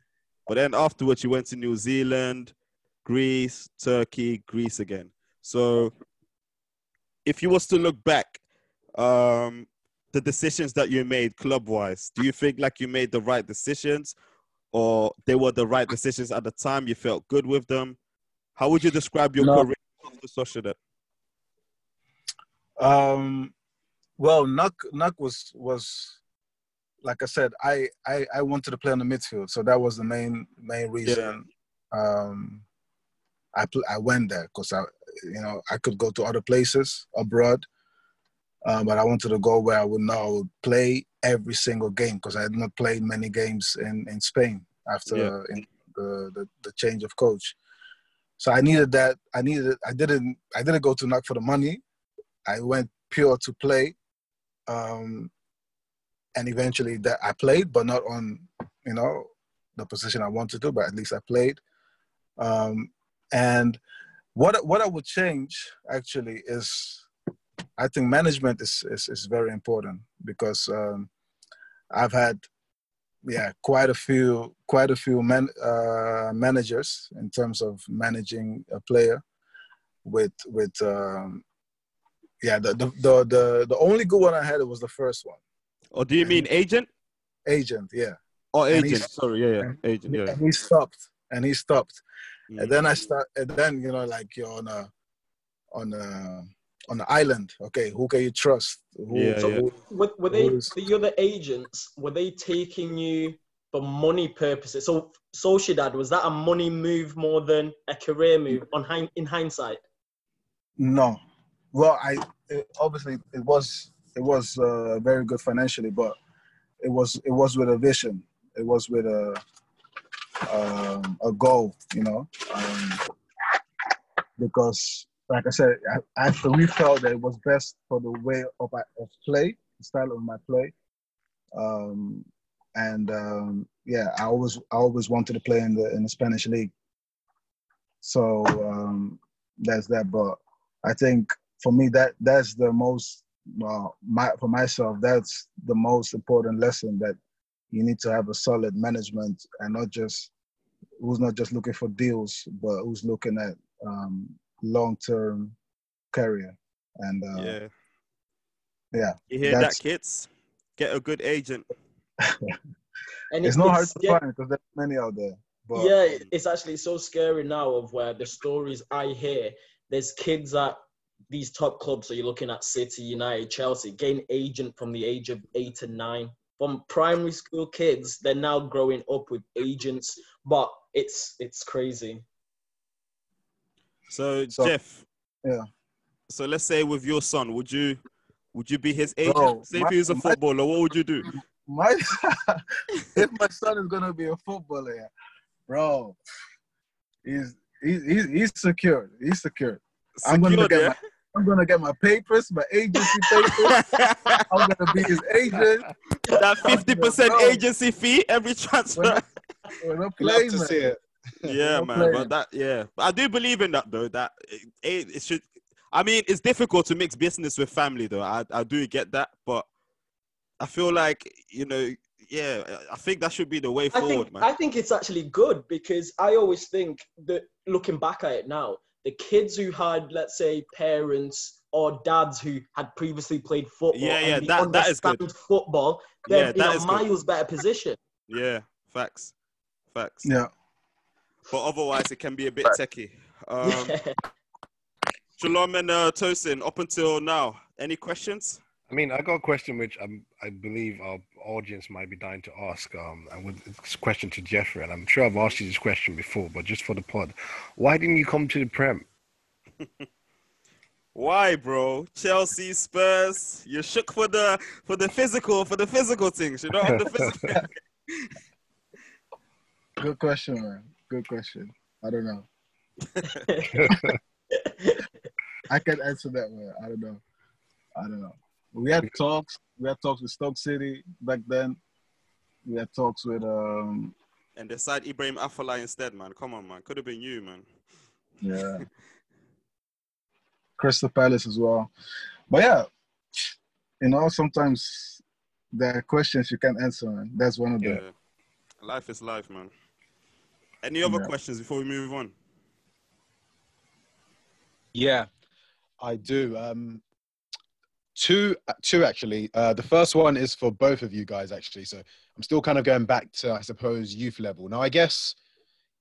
but then afterwards you went to New Zealand, Greece, Turkey, Greece again. So, if you was to look back, um, the decisions that you made club wise? Do you think like you made the right decisions, or they were the right decisions at the time? You felt good with them. How would you describe your No. career after Sociedad? Um, well, NAC NAC was was like I said, I, I I wanted to play on the midfield, so that was the main main reason. Um, I pl- I went there because I you know I could go to other places abroad, um, but I wanted to go where I would know I would play every single game because I had not played many games in in Spain after Yeah. in the, the the change of coach. So I needed that. I needed. I didn't. I didn't go to NAC for the money. I went pure to play, um, and eventually that I played, but not on you know the position I wanted to. But at least I played. Um, and what what I would change actually is, I think management is is, is very important because um, I've had yeah quite a few quite a few man, uh, managers in terms of managing a player with with um, yeah the, the the the the only good one I had was the first one Or do you mean agent? agent yeah Or agent? Sorry, yeah, yeah, agent. Yeah. and he stopped and he stopped Mm. and then I start and then you know like you're on a on a on the island okay who can you trust who, Yeah, so yeah. who- Were, were they Who's- the other agents? Were they taking you for money purposes? So Sociedad was that a money move more than a career move on in hindsight? No. Well, I it, obviously it was it was uh, very good financially, but it was it was with a vision. It was with a um, a goal, you know. Um, because, like I said, I, after we felt that it was best for the way of of play, the style of my play, um, and um, yeah, I always I always wanted to play in the in the Spanish league. So um, that's that, but. I think for me that that's the most uh, my for myself that's the most important lesson that you need to have a solid management and not just who's not just looking for deals but who's looking at um, long term career and uh, yeah. yeah, You hear that, kids? Get a good agent. And it's it- not hard it's to find because there's many out there. But yeah, it's actually so scary now of where the stories I hear. There's kids at these top clubs. So you're looking at City, United, Chelsea, gain agent from the age of eight and nine. From primary school kids, they're now growing up with agents. But it's it's crazy. So, So- Jeff. yeah. So let's say with your son, would you would you be his agent? Bro, say my- if he was a my- footballer, what would you do? my <laughs> if my son is gonna be a footballer, bro, he's he's he's, he's secured. He's secured. I'm gonna get yeah? my I'm gonna get my papers, my agency papers. <laughs> I'm gonna be his agent. that fifty percent agency fee every transfer. When- We're not Love playing, to man. see it. Yeah, <laughs> man. playing. But that, yeah, but I do believe in that though. That it, it, it should. I mean, it's difficult to mix business with family, though. I I do get that, but I feel like you know, yeah, I think that should be the way I forward, think man. I think it's actually good because I always think that looking back at it now, the kids who had, let's say, parents or dads who had previously played football, Yeah, yeah, they that- that is good. understand football, Yeah, they're in that a is good. miles better position. yeah, facts, facts. Yeah. But otherwise, it can be a bit techie. <laughs> Um, Shalom and uh, Tosin, up until now, any questions? I mean, I got a question which I'm, I believe our audience might be dying to ask. Um, and with it's a question to Jeffrey, and I'm sure I've asked you this question before, but just for the pod, why didn't you come to the Prem? <laughs> Why, bro? Chelsea, Spurs. You shook for the for the physical for the physical things. You know, on <laughs> the physical. Good question, man. Good question. I don't know. <laughs> I can answer that one. I don't know. I don't know. We had talks. We had talks with Stoke City back then. We had talks with um and decide Ibrahim Afellay instead, man. Come on, man. Could have been you, man. yeah <laughs> Crystal Palace as well. But yeah, you know, sometimes there are questions you can't answer, man. That's one of Yeah. the Life is life, man. Any other Yeah. questions before we move on? Yeah, I do. Um, two, two actually. Uh, the first one is for both of you guys actually. So I'm still kind of going back to, I suppose, youth level. Now, I guess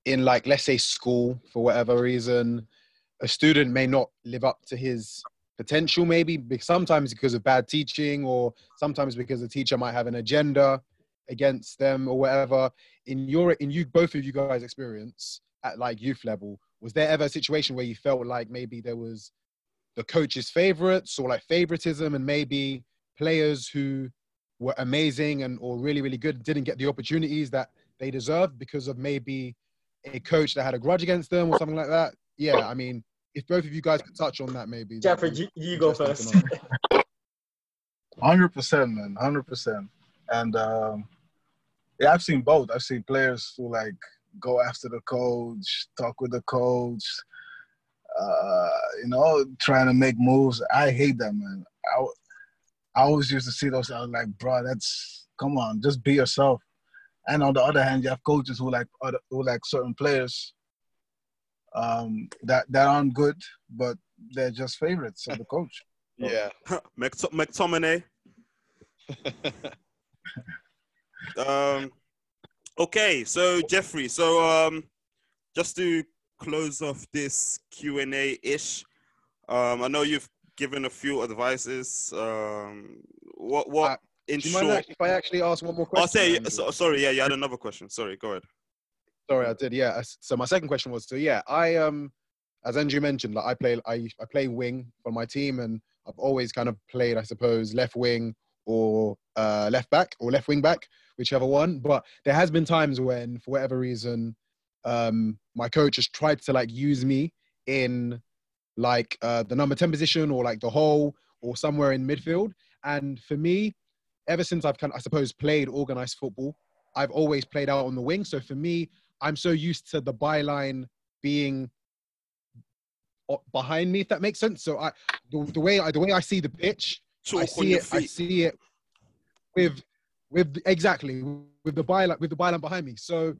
in like, let's say, school for whatever reason, a student may not live up to his potential, maybe be- sometimes because of bad teaching, or sometimes because the teacher might have an agenda against them or whatever. In your, in you, both of you guys' experience at like youth level, was there ever a situation where you felt like maybe there was the coach's favorites or like favoritism and maybe players who were amazing and or really really good didn't get the opportunities that they deserved because of maybe a coach that had a grudge against them or something like that yeah i mean if both of you guys could touch on that maybe Jeffrey, be you, you go first. <laughs> Hundred percent, man. Hundred percent. And um, yeah, I've seen both. I've seen players who like go after the coach, talk with the coach, uh, you know, trying to make moves. I hate that, man. I, I always used to see those. I was like, bro, that's come on, just be yourself. And on the other hand, you have coaches who like other, who like certain players um, that that aren't good, but they're just favorites of the coach. <laughs> yeah <laughs> Mc- McTominay. <laughs> um, okay, so Jeffrey, so um, just to close off this Q and A ish, um, I know you've given a few advices. Um, what what Uh, in do you short? actually- if i actually ask one more question I'll say so, sorry. Yeah, you had another question. Sorry, go ahead. Sorry, I did. Yeah. So my second question was so yeah, I um, as Andrew mentioned, like I play I I play wing for my team, and I've always kind of played, I suppose, left wing or uh, left back or left wing back, whichever one. But there has been times when, for whatever reason, um, my coach has tried to like use me in like uh, the number ten position or like the hole or somewhere in midfield. And for me, ever since I've kind of, I suppose, played organized football, I've always played out on the wing. So for me, I'm so used to the byline being behind me, if that makes sense. So I, the, the way I, the way I see the pitch, I see it, I see it with, with exactly with the byline, with the byline behind me. So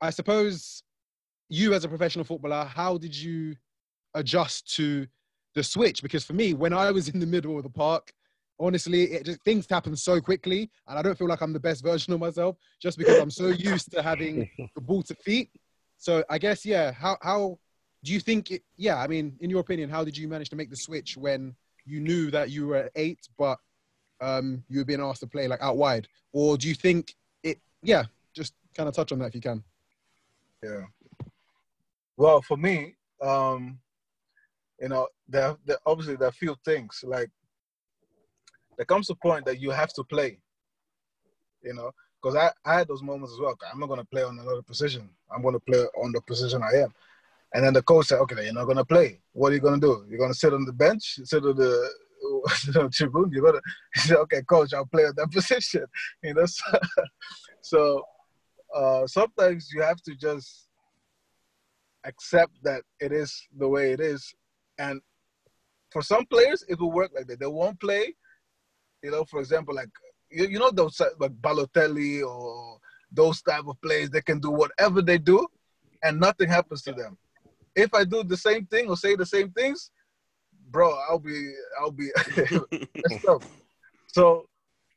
I suppose you as a professional footballer, how did you adjust to the switch? Because for me, when I was in the middle of the park, honestly, it just things happen so quickly, and I don't feel like I'm the best version of myself just because I'm so <laughs> used to having the ball to feet. So I guess yeah, how how do you think it? Yeah, I mean, in your opinion, how did you manage to make the switch when you knew that you were eight, but um, you were being asked to play like out wide, or do you think it? Yeah, just kind of touch on that if you can. Yeah. Well, for me, um, you know, there, there obviously there are few things like there comes a point that you have to play. You know, because I, I had those moments as well. I'm not going to play on another position. I'm going to play on the position I am. And then the coach said, "Okay, you're not going to play. What are you going to do? You're going to sit on the bench, sit on the, <laughs> sit on the tribune. You're going <laughs> to." He said, "Okay, coach, I'll play at that <laughs> position." You know, so, so uh, sometimes you have to just accept that it is the way it is. And for some players, it will work like that. They won't play. You know, for example, like you, you know those like Balotelli or those type of players. They can do whatever they do, and nothing happens to them. If I do the same thing or say the same things, bro, I'll be I'll be <laughs> messed up. So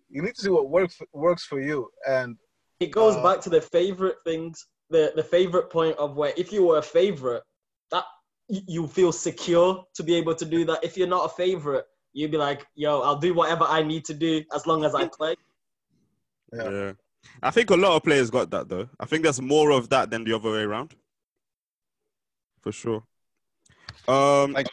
you need to see what works works for you. And It goes Uh, back to the favorite things, the the favorite point of where if you were a favorite, that you feel secure to be able to do that. If you're not a favorite, you'd be like, yo, I'll do whatever I need to do as long as I play. Yeah. Yeah. I think a lot of players got that though. I think there's more of that than the other way around. For sure. Um Thanks,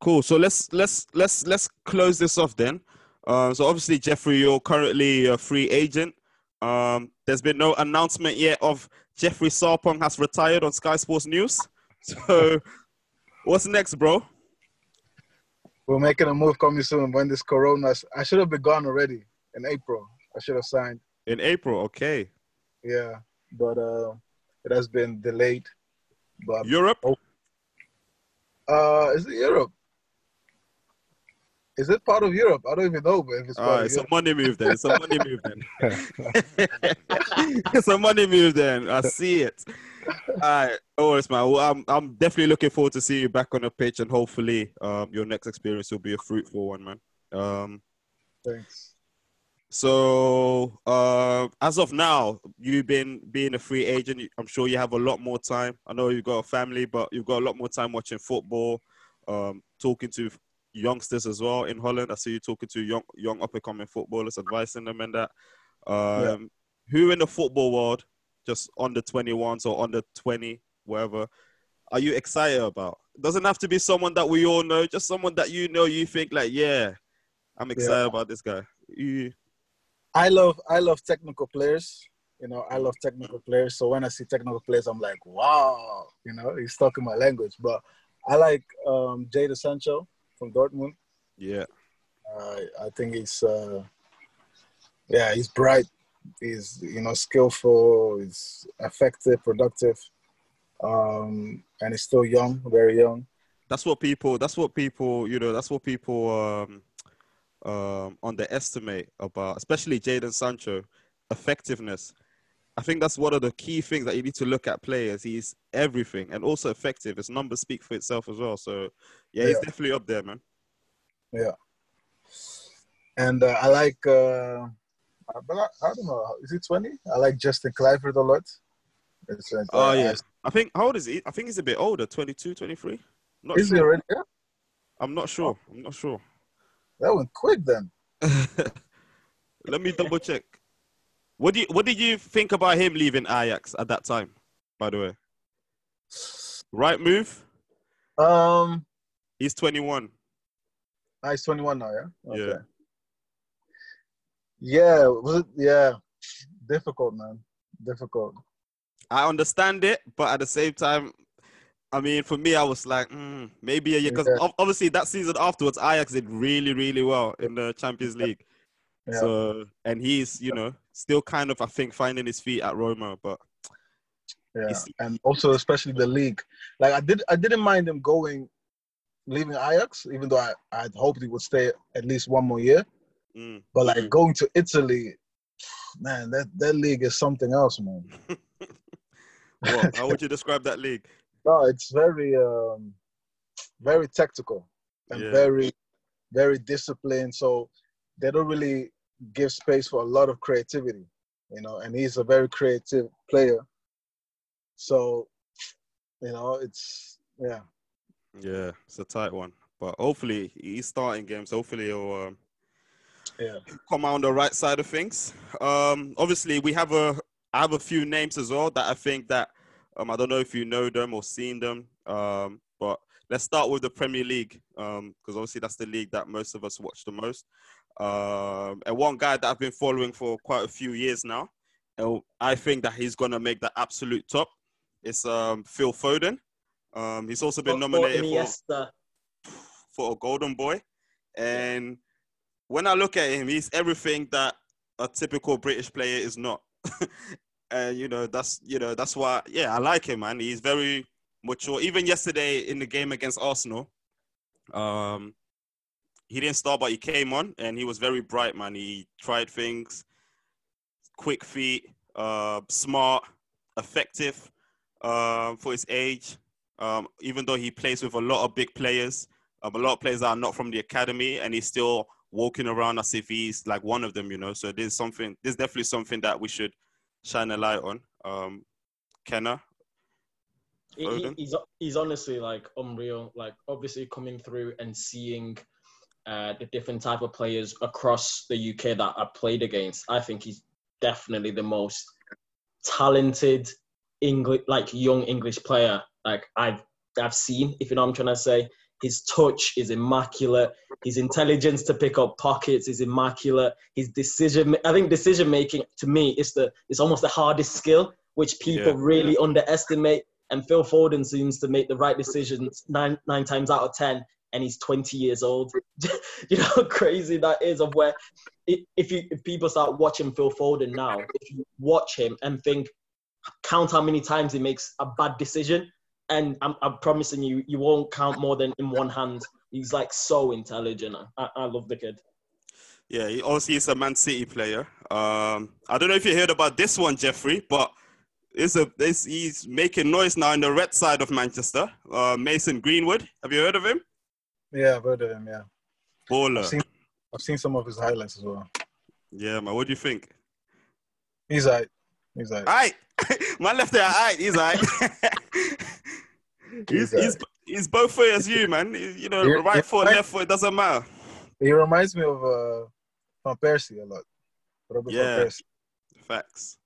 cool. So let's let's let's let's close this off then. Um so obviously Jeffrey, you're currently a free agent. Um there's been no announcement yet of Jeffrey Sarpong has retired on Sky Sports News. <laughs> So what's next, bro? we're making a move coming soon when this corona. I should have been gone already in April. I should have signed. In April, okay. Yeah, but uh, it has been delayed. But Europe? uh, is it Europe? Is it part of Europe? I don't even know, but if it's part Uh, it's a money move then. It's a money move then. <laughs> it's a money move then. I see it. All right, no worries, man. Well, I'm I'm definitely looking forward to seeing you back on the pitch, and hopefully, um, your next experience will be a fruitful one, man. Um, Thanks. So, uh, as of now, you've been being a free agent. I'm sure you have a lot more time. I know you've got a family, but you've got a lot more time watching football, um, talking to youngsters as well in Holland. I see you talking to young, young up and coming footballers, advising them and that. Um, Who in the football world, just under 21s or under 20, wherever, are you excited about? Doesn't have to be someone that we all know, just someone that you know. You think like, yeah, I'm excited about this guy. You, I love I love technical players. You know, I love technical players. So when I see technical players, I'm like, wow. You know, he's talking my language. But I like um, Jadon Sancho from Dortmund. yeah, Uh, I think he's, uh, yeah, he's bright. He's you know skillful. He's effective, productive, um, and he's still young, very young. that's what people. That's what people. You know, that's what people um, um, underestimate about, especially Jadon Sancho, effectiveness. I think that's one of the key things that you need to look at players. He's everything and also effective. His numbers speak for itself as well. So, yeah, he's definitely up there, man. Yeah. And uh, I like, uh, but I, I don't know, is he 20? I like Justin Kluivert a lot. Uh, Oh, uh, yes. I think, how old is he? I think he's a bit older, 22, 23. Not Is he sure. already? Yeah, I'm not sure. I'm not sure. That went quick then. <laughs> Let me double check. What do you What did you think about him leaving Ajax at that time? By the way, right move. Um, He's 21. ah, he's 21 now, yeah? Yeah. Yeah, was it? Yeah, difficult, man. Difficult. I understand it, but at the same time, I mean, for me, I was like, mm, maybe a year because Yeah. obviously that season afterwards, Ajax did really, really well in the Champions League. Yeah. So, and he's, you know, still kind of, I think, finding his feet at Roma. But Yeah, and also especially the league. Like I did, I didn't mind him going, leaving Ajax, even though I I'd hoped he would stay at least one more year. mm, But like Mhm. going to Italy, <sighs> man, that that league is something else, man. <laughs> how would you describe that league? No, it's very, um, very tactical and Yeah. very, very disciplined. So they don't really give space for a lot of creativity, you know. And he's a very creative player. So, you know, it's yeah. Yeah, it's a tight one. But hopefully, he's starting games. Hopefully, he'll um, Yeah. come out on the right side of things. Um, obviously, we have a I have a few names as well that I think that um, I don't know if you know them or seen them. Um, but let's start with the Premier League because obviously that's the league that most of us watch the most. Um, and one guy that I've been following for quite a few years now, and I think that he's gonna make the absolute top. Is um, Phil Foden. Um, he's also been nominated for for a golden boy. And when I look at him, he's everything that a typical British player is not. <laughs> and you know, that's you know, that's why yeah, I like him, man. He's very mature. Even yesterday in the game against Arsenal, um, he didn't start, but he came on and he was very bright, man. He tried things, quick feet, uh, smart, effective uh, for his age. Um, even though he plays with a lot of big players, um, a lot of players that are not from the academy, and he's still walking around as if he's like one of them, you know. So there's something, there's definitely something that we should shine a light on. Um, Kenna, He- he- he's he's honestly like unreal. Like obviously coming through and seeing uh, the different type of players across the UK that I played against. I think he's definitely the most talented English, like young English player like I've I've seen. If you know what I'm trying to say. His touch is immaculate. His intelligence to pick up pockets is immaculate. His decision, I think, decision making to me is the it's almost the hardest skill, which people Yeah. really underestimate. And Phil Foden seems to make the right decisions nine nine times out of ten, and he's 20 years old. <laughs> you know how crazy that is. Of where if you if people start watching Phil Foden now, if you watch him and think, count how many times he makes a bad decision, and I'm, I'm promising you, you won't count more than in one hand. He's like so intelligent. I, I love the kid. yeah, he obviously is a Man City player. Um, I don't know if you heard about this one, Jeffrey, but It's a this, he's making noise now in the red side of Manchester. Uh, Mason Greenwood. Have you heard of him? Yeah, I've heard of him. Yeah, Baller. I've seen I've seen some of his highlights as well. Yeah, man. What do you think? He's like, He's like, Alright. <laughs> Man left there, alright, he's alright. <laughs> he's, He's he's he's both foot as you, man. You know, You're- right you're foot, right. left foot, it doesn't matter. He reminds me of uh, Van Persie a lot. Robert Yeah. Van Persie. Facts.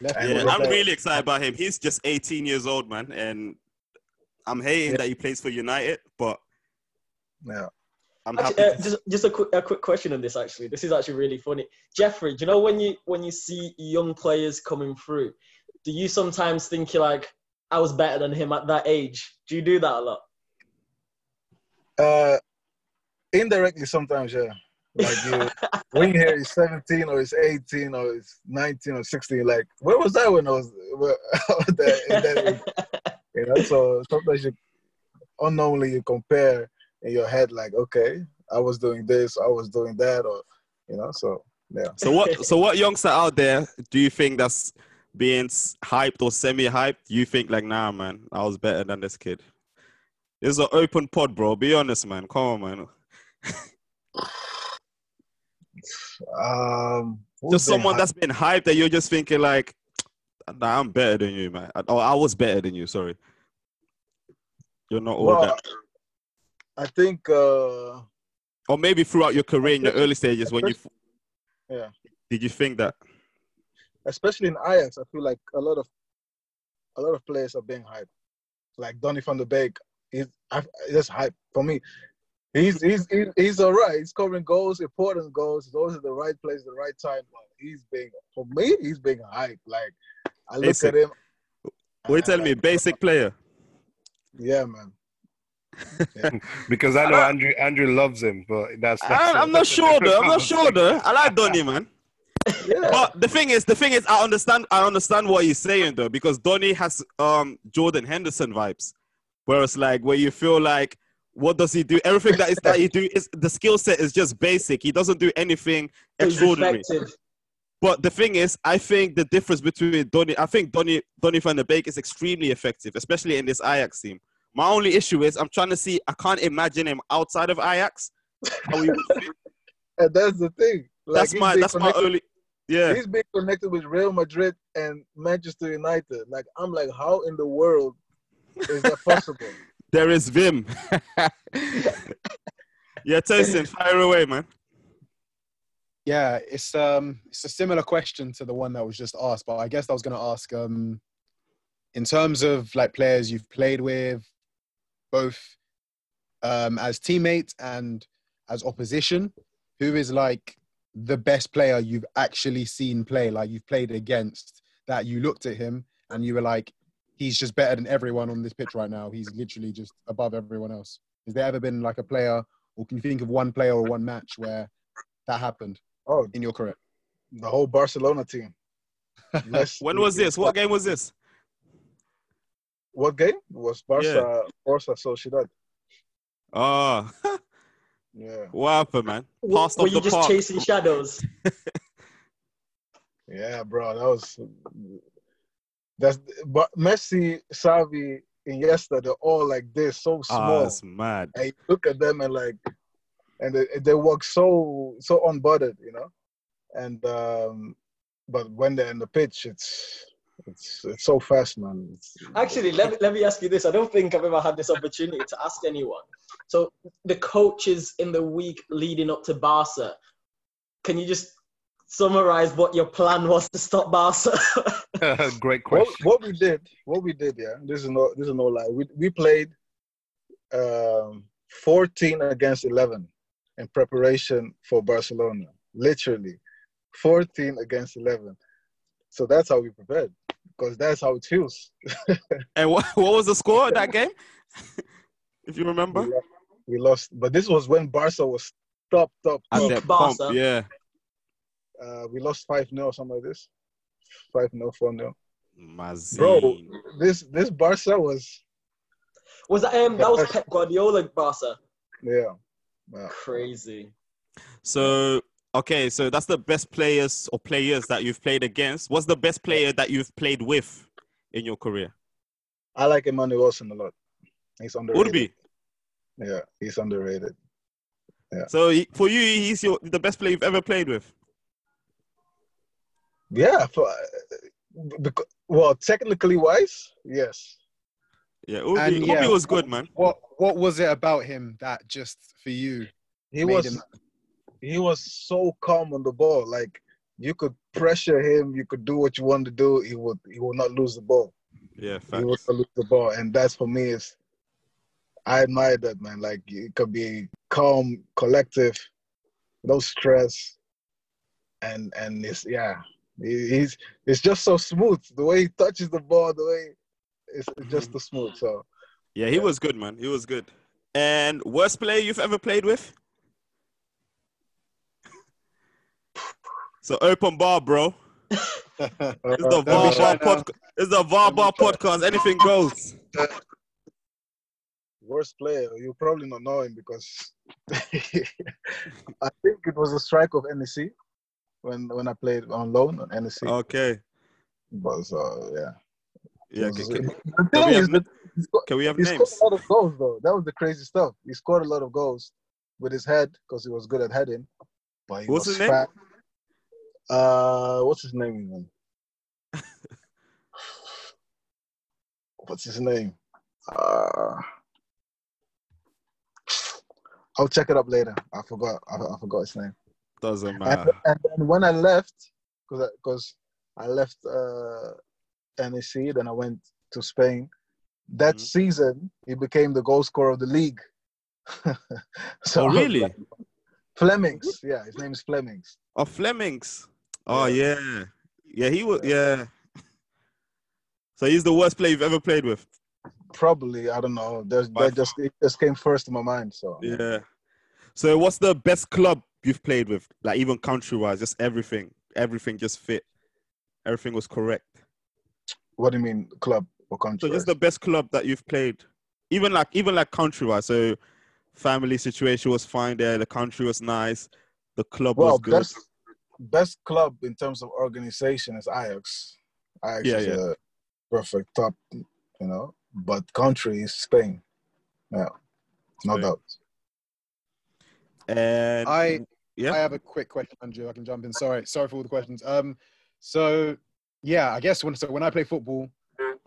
Left Yeah, I'm about- really excited about him. He's just 18 years old, man, and I'm hating Yeah. that he plays for United, but Yeah. I'm Actually, happy. uh, just just a quick a quick question on this. Actually, this is actually really funny. Jeffrey, do you know when you when you see young players coming through, do you sometimes think you're like, I was better than him at that age? Do you do that a lot? Uh, indirectly, sometimes, yeah. Like you, <laughs> when you hear he's 17 or he's 18 or he's 19 or 16, like where was I when I was where, <laughs> that, in that age? You know, so sometimes you unknowingly you compare in your head, like, okay, I was doing this, I was doing that, or you know, so yeah. So what? So what youngster out there do you think that's being hyped or semi-hyped? You think like, nah, man, I was better than this kid. It's an open pod, bro. Be honest, man. Come on, man. Um, Just someone hyped? that's been hyped that you're just thinking like, nah, I'm better than you, man. Oh, I was better than you. Sorry. You're not all Well, that. I think uh, Or maybe throughout your career in your early stages when you. Yeah. Did you think that? Especially in Ajax, I feel like a lot of a lot of players are being hyped. Like Donny van de Beek, he's I, just hype for me. He's he's he's, he's all right. He's scoring goals, important goals. He's always at the right place, at the right time. But he's being for me, he's being hyped. Like I look Basic. at him. What you and telling me? like, uh, Basic player. Yeah, man. <laughs> Because I know Andrew Andrew loves him, but that's, that's I, I'm not sure though. I'm not sure though. I like Donny, man. Yeah. But the thing is, the thing is, I understand. I understand what he's saying though, because Donny has um Jordan Henderson vibes, whereas like where you feel like, what does he do? Everything that is that he do is the skill set is just basic. He doesn't do anything He's extraordinary. effective. But the thing is, I think the difference between Donny, I think Donny Donny van de Beek is extremely effective, especially in this Ajax team. My only issue is I'm trying to see. I can't imagine him outside of Ajax. How he would fit. <laughs> and that's the thing. Like, that's my that's my only. Yeah. He's being connected with Real Madrid and Manchester United. Like I'm like, how in the world is that possible? <laughs> There is Vim. <laughs> yeah, Tosin, fire away, man. Yeah, it's um it's a similar question to the one that was just asked, but I guess I was gonna ask um in terms of like players you've played with, both um as teammates and as opposition, who is like the best player you've actually seen play, like you've played against, that you looked at him and you were like, he's just better than everyone on this pitch right now. He's literally just above everyone else. Has there ever been like a player, or can you think of one player or one match where that happened Oh, in your career? the whole Barcelona team. <laughs> When was this? What game was this? What game? It was Barca, Barca Sociedad. Oh, <laughs> Yeah, what happened, man? W- Passed Were off you the just park. chasing shadows? <laughs> yeah, bro. That was that's but Messi, Xavi, Iniesta, they're all like this, so Ah, small. that's mad. and you look at them and like, and they, they walk so so unbothered, you know. And um, but when they're in the pitch, it's it's it's so fast, man. It's, Actually, let me, let me ask you this. I don't think I've ever had this opportunity to ask anyone. So, the coaches in the week leading up to Barca, can you just summarize what your plan was to stop Barca? <laughs> <laughs> Great what, question. what we did, what we did, yeah. This is no this is no lie. We we played um, 14 against 11 in preparation for Barcelona. Literally, 14 against 11. So that's how we prepared because that's how it feels. <laughs> And what, what was the score of that game? <laughs> if you remember. We lost, we lost, but this was when Barca was top, top, At top. that Barca. pump, yeah. Uh, we lost 5 0 something like this. 5 0, 4 0. Bro, this this Barca was, was that um that was Pep Guardiola Barca? yeah. yeah. Crazy. So okay, so that's the best players or players that you've played against. What's the best player that you've played with in your career? I like Emanuelson a lot. He's underrated. Would be. Yeah, he's underrated. Yeah. So he, for you, he's your the best player you've ever played with. Yeah, for, uh, because, well, technically wise, yes. Yeah, Urby, And Urby yeah, was good, man. What what was it about him that just for you? He Made was him- he was so calm on the ball. Like you could pressure him, you could do what you want to do. He would he will not lose the ball. Yeah, He facts. will not lose the ball, and that's for me is I admire that man. Like it could be calm, collective, no stress, and and it's yeah, he's it's just so smooth. The way he touches the ball, the way it's just Mm-hmm. smooth. So Yeah, he was good, man. He was good. And worst player you've ever played with? So open bar, bro. <laughs> It's the VAR bar shy podcast. It's the VAR bar podcast. Anything goes. worst player, you probably not know him because <laughs> I think it was a strike of NEC when when I played on loan on NEC. Okay. But so yeah. Yeah. Was- Can, can- the can thing we is, have, that can we have he scored a lot of goals though. That was the crazy stuff. He scored a lot of goals with his head because he was good at heading. But he What's was his name? Uh, what's his name even? <laughs> what's his name? Uh, I'll check it up later. I forgot. I, I forgot his name. Doesn't matter. and then when I left, because because I, left uh, NEC, then I went to Spain. That Mhm. season, he became the goal scorer of the league. <laughs> so Oh, really? Vleminckx, yeah, his name is Vleminckx. Oh, Vleminckx. Oh, yeah. Yeah, he was. Yeah. So he's the worst player you've ever played with. Probably, I don't know. There's, that just it just came first in my mind. So Yeah. So what's the best club you've played with? Like even country wise, just everything. Everything just fit. Everything was correct. what do you mean, club or country? So just the best club that you've played. Even like even like country wise. So family situation was fine there, the country was nice, the club well, was good. best best club in terms of organization is Ajax. Ajax Yeah, is yeah. a perfect top, you know. But country is Spain. Yeah, no Spain. doubt. And I yeah. I have a quick question, Andrew. I can jump in. Sorry, sorry for all the questions. Um, so yeah, I guess when so when I play football,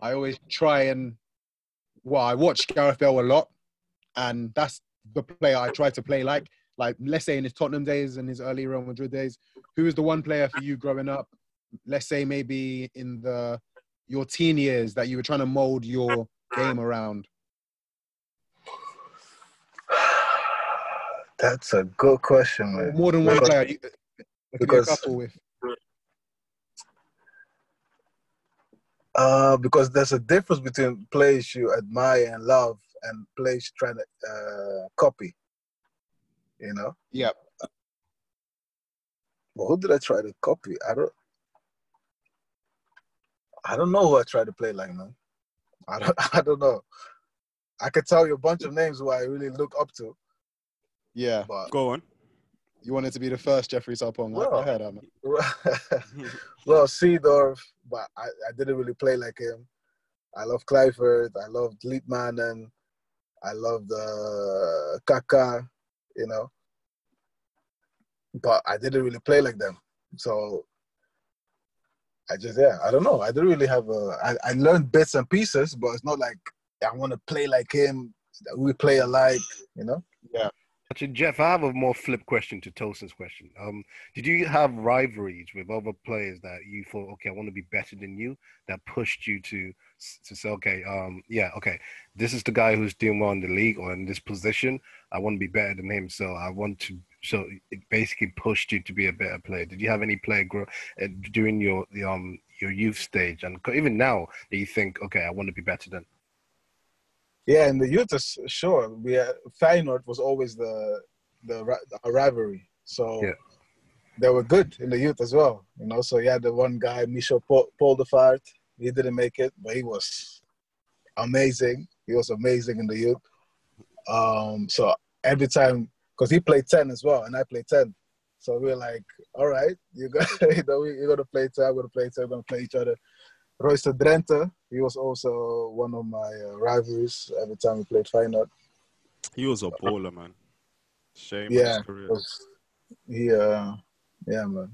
I always try and well, I watch Gareth Bale a lot, and that's the player I try to play like. Like let's say in his Tottenham days and his early Real Madrid days, who is the one player for you growing up? Let's say maybe in the your teen years that you were trying to mold your game around. <sighs> That's a good question, man. more than one Because- player. You, be because- with. Uh, because there's a difference between players you admire and love and players trying to uh, copy. You know. Yeah. Well, who did I try to copy? I don't. I don't know who I tried to play like, man. I don't. <laughs> I don't know. I could tell you a bunch of names who I really look up to, Yeah. but Go on. You wanted to be the first Jeffrey Sarpong. I- I Well, heard that, man. well, Seedorf, but I, I didn't really play like him. I love Kluivert. I love Litmanen. I love the uh, Kaka, you know. But I didn't really play like them. So I just, yeah, I don't know. I didn't really have a. I, I learned bits and pieces, but it's not like I want to play like him. We play alike, you know. Yeah. Actually, Jeff, I have a more flip question to Tosin's question. Um, did you have rivalries with other players that you thought, okay, I want to be better than you, that pushed you to to say, okay, um, yeah, okay, this is the guy who's doing well in the league or in this position. I want to be better than him, so I want to. So it basically pushed you to be a better player. Did you have any player grow uh, during your the, um your youth stage and even now that you think, okay, I want to be better than? Yeah, in the youth, is- sure. We had, Feyenoord was always the the a rivalry, so Yeah. they were good in the youth as well. You know, so you had the one guy, Michel Pol- Poldervaart. He didn't make it, but he was amazing. He was amazing in the youth. Um, so every time, because he played ten as well, and I played ten, so we were like, all right, you got, <laughs> you know, you're gonna play ten, I'm gonna play ten, we're gonna play each other. Royce Drenthe. He was also one of my uh, rivalries every time we played Feyenoord. He was a baller, man. Shame. Yeah, His career. was he? Uh, yeah, man.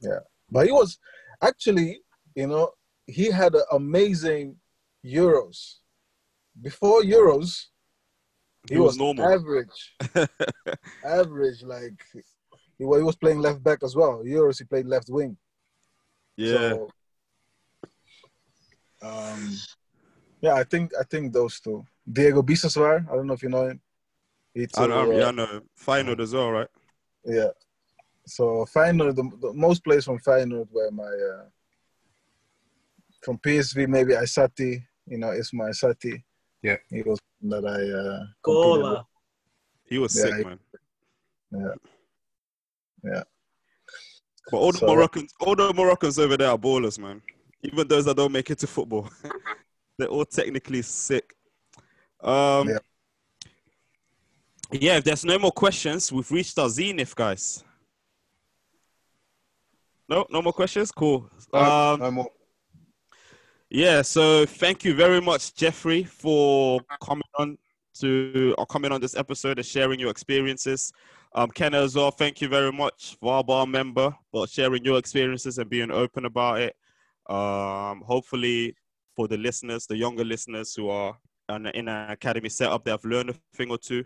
Yeah, but he was actually, you know, he had an amazing Euros. Before Euros, he, He was was, normal. average. <laughs> average, like he, wa- he was playing left back as well. Euros, he played left wing. yeah. So, um, yeah, I think I think those two. Diego Biseswar, I don't know if you know him. He I know. too, uh, Yeah, I know. Feyenoord as well, right? Yeah. So Feyenoord, the, the most players from Feyenoord were my uh, from PSV maybe Aissati, you know, Ismail Aissati. Yeah. He was that I uh, competed Gola. He was Yeah, sick, he- man. Yeah. Yeah. But all the So- Moroccans, all the Moroccans over there are ballers, man. Even those that don't make it to football, <laughs> they're all technically sick. Um, Yeah. yeah. If there's no more questions, we've reached our zenith, guys. No, no more questions. Cool. No, Um, no more. Yeah, so thank you very much, Jeffrey, for coming on to or coming on this episode and sharing your experiences. Um, Ken as well, thank you very much, VARBAR member, for sharing your experiences and being open about it. Um, hopefully, for the listeners, the younger listeners who are in, in an academy setup, they have learned a thing or two.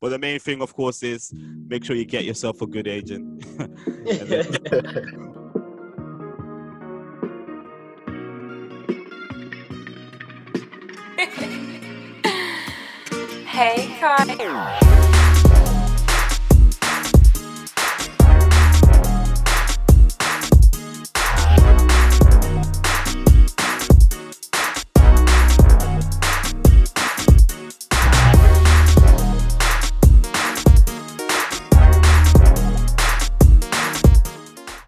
But the main thing, of course, is make sure you get yourself a good agent. <laughs> <laughs> Hey, Kai.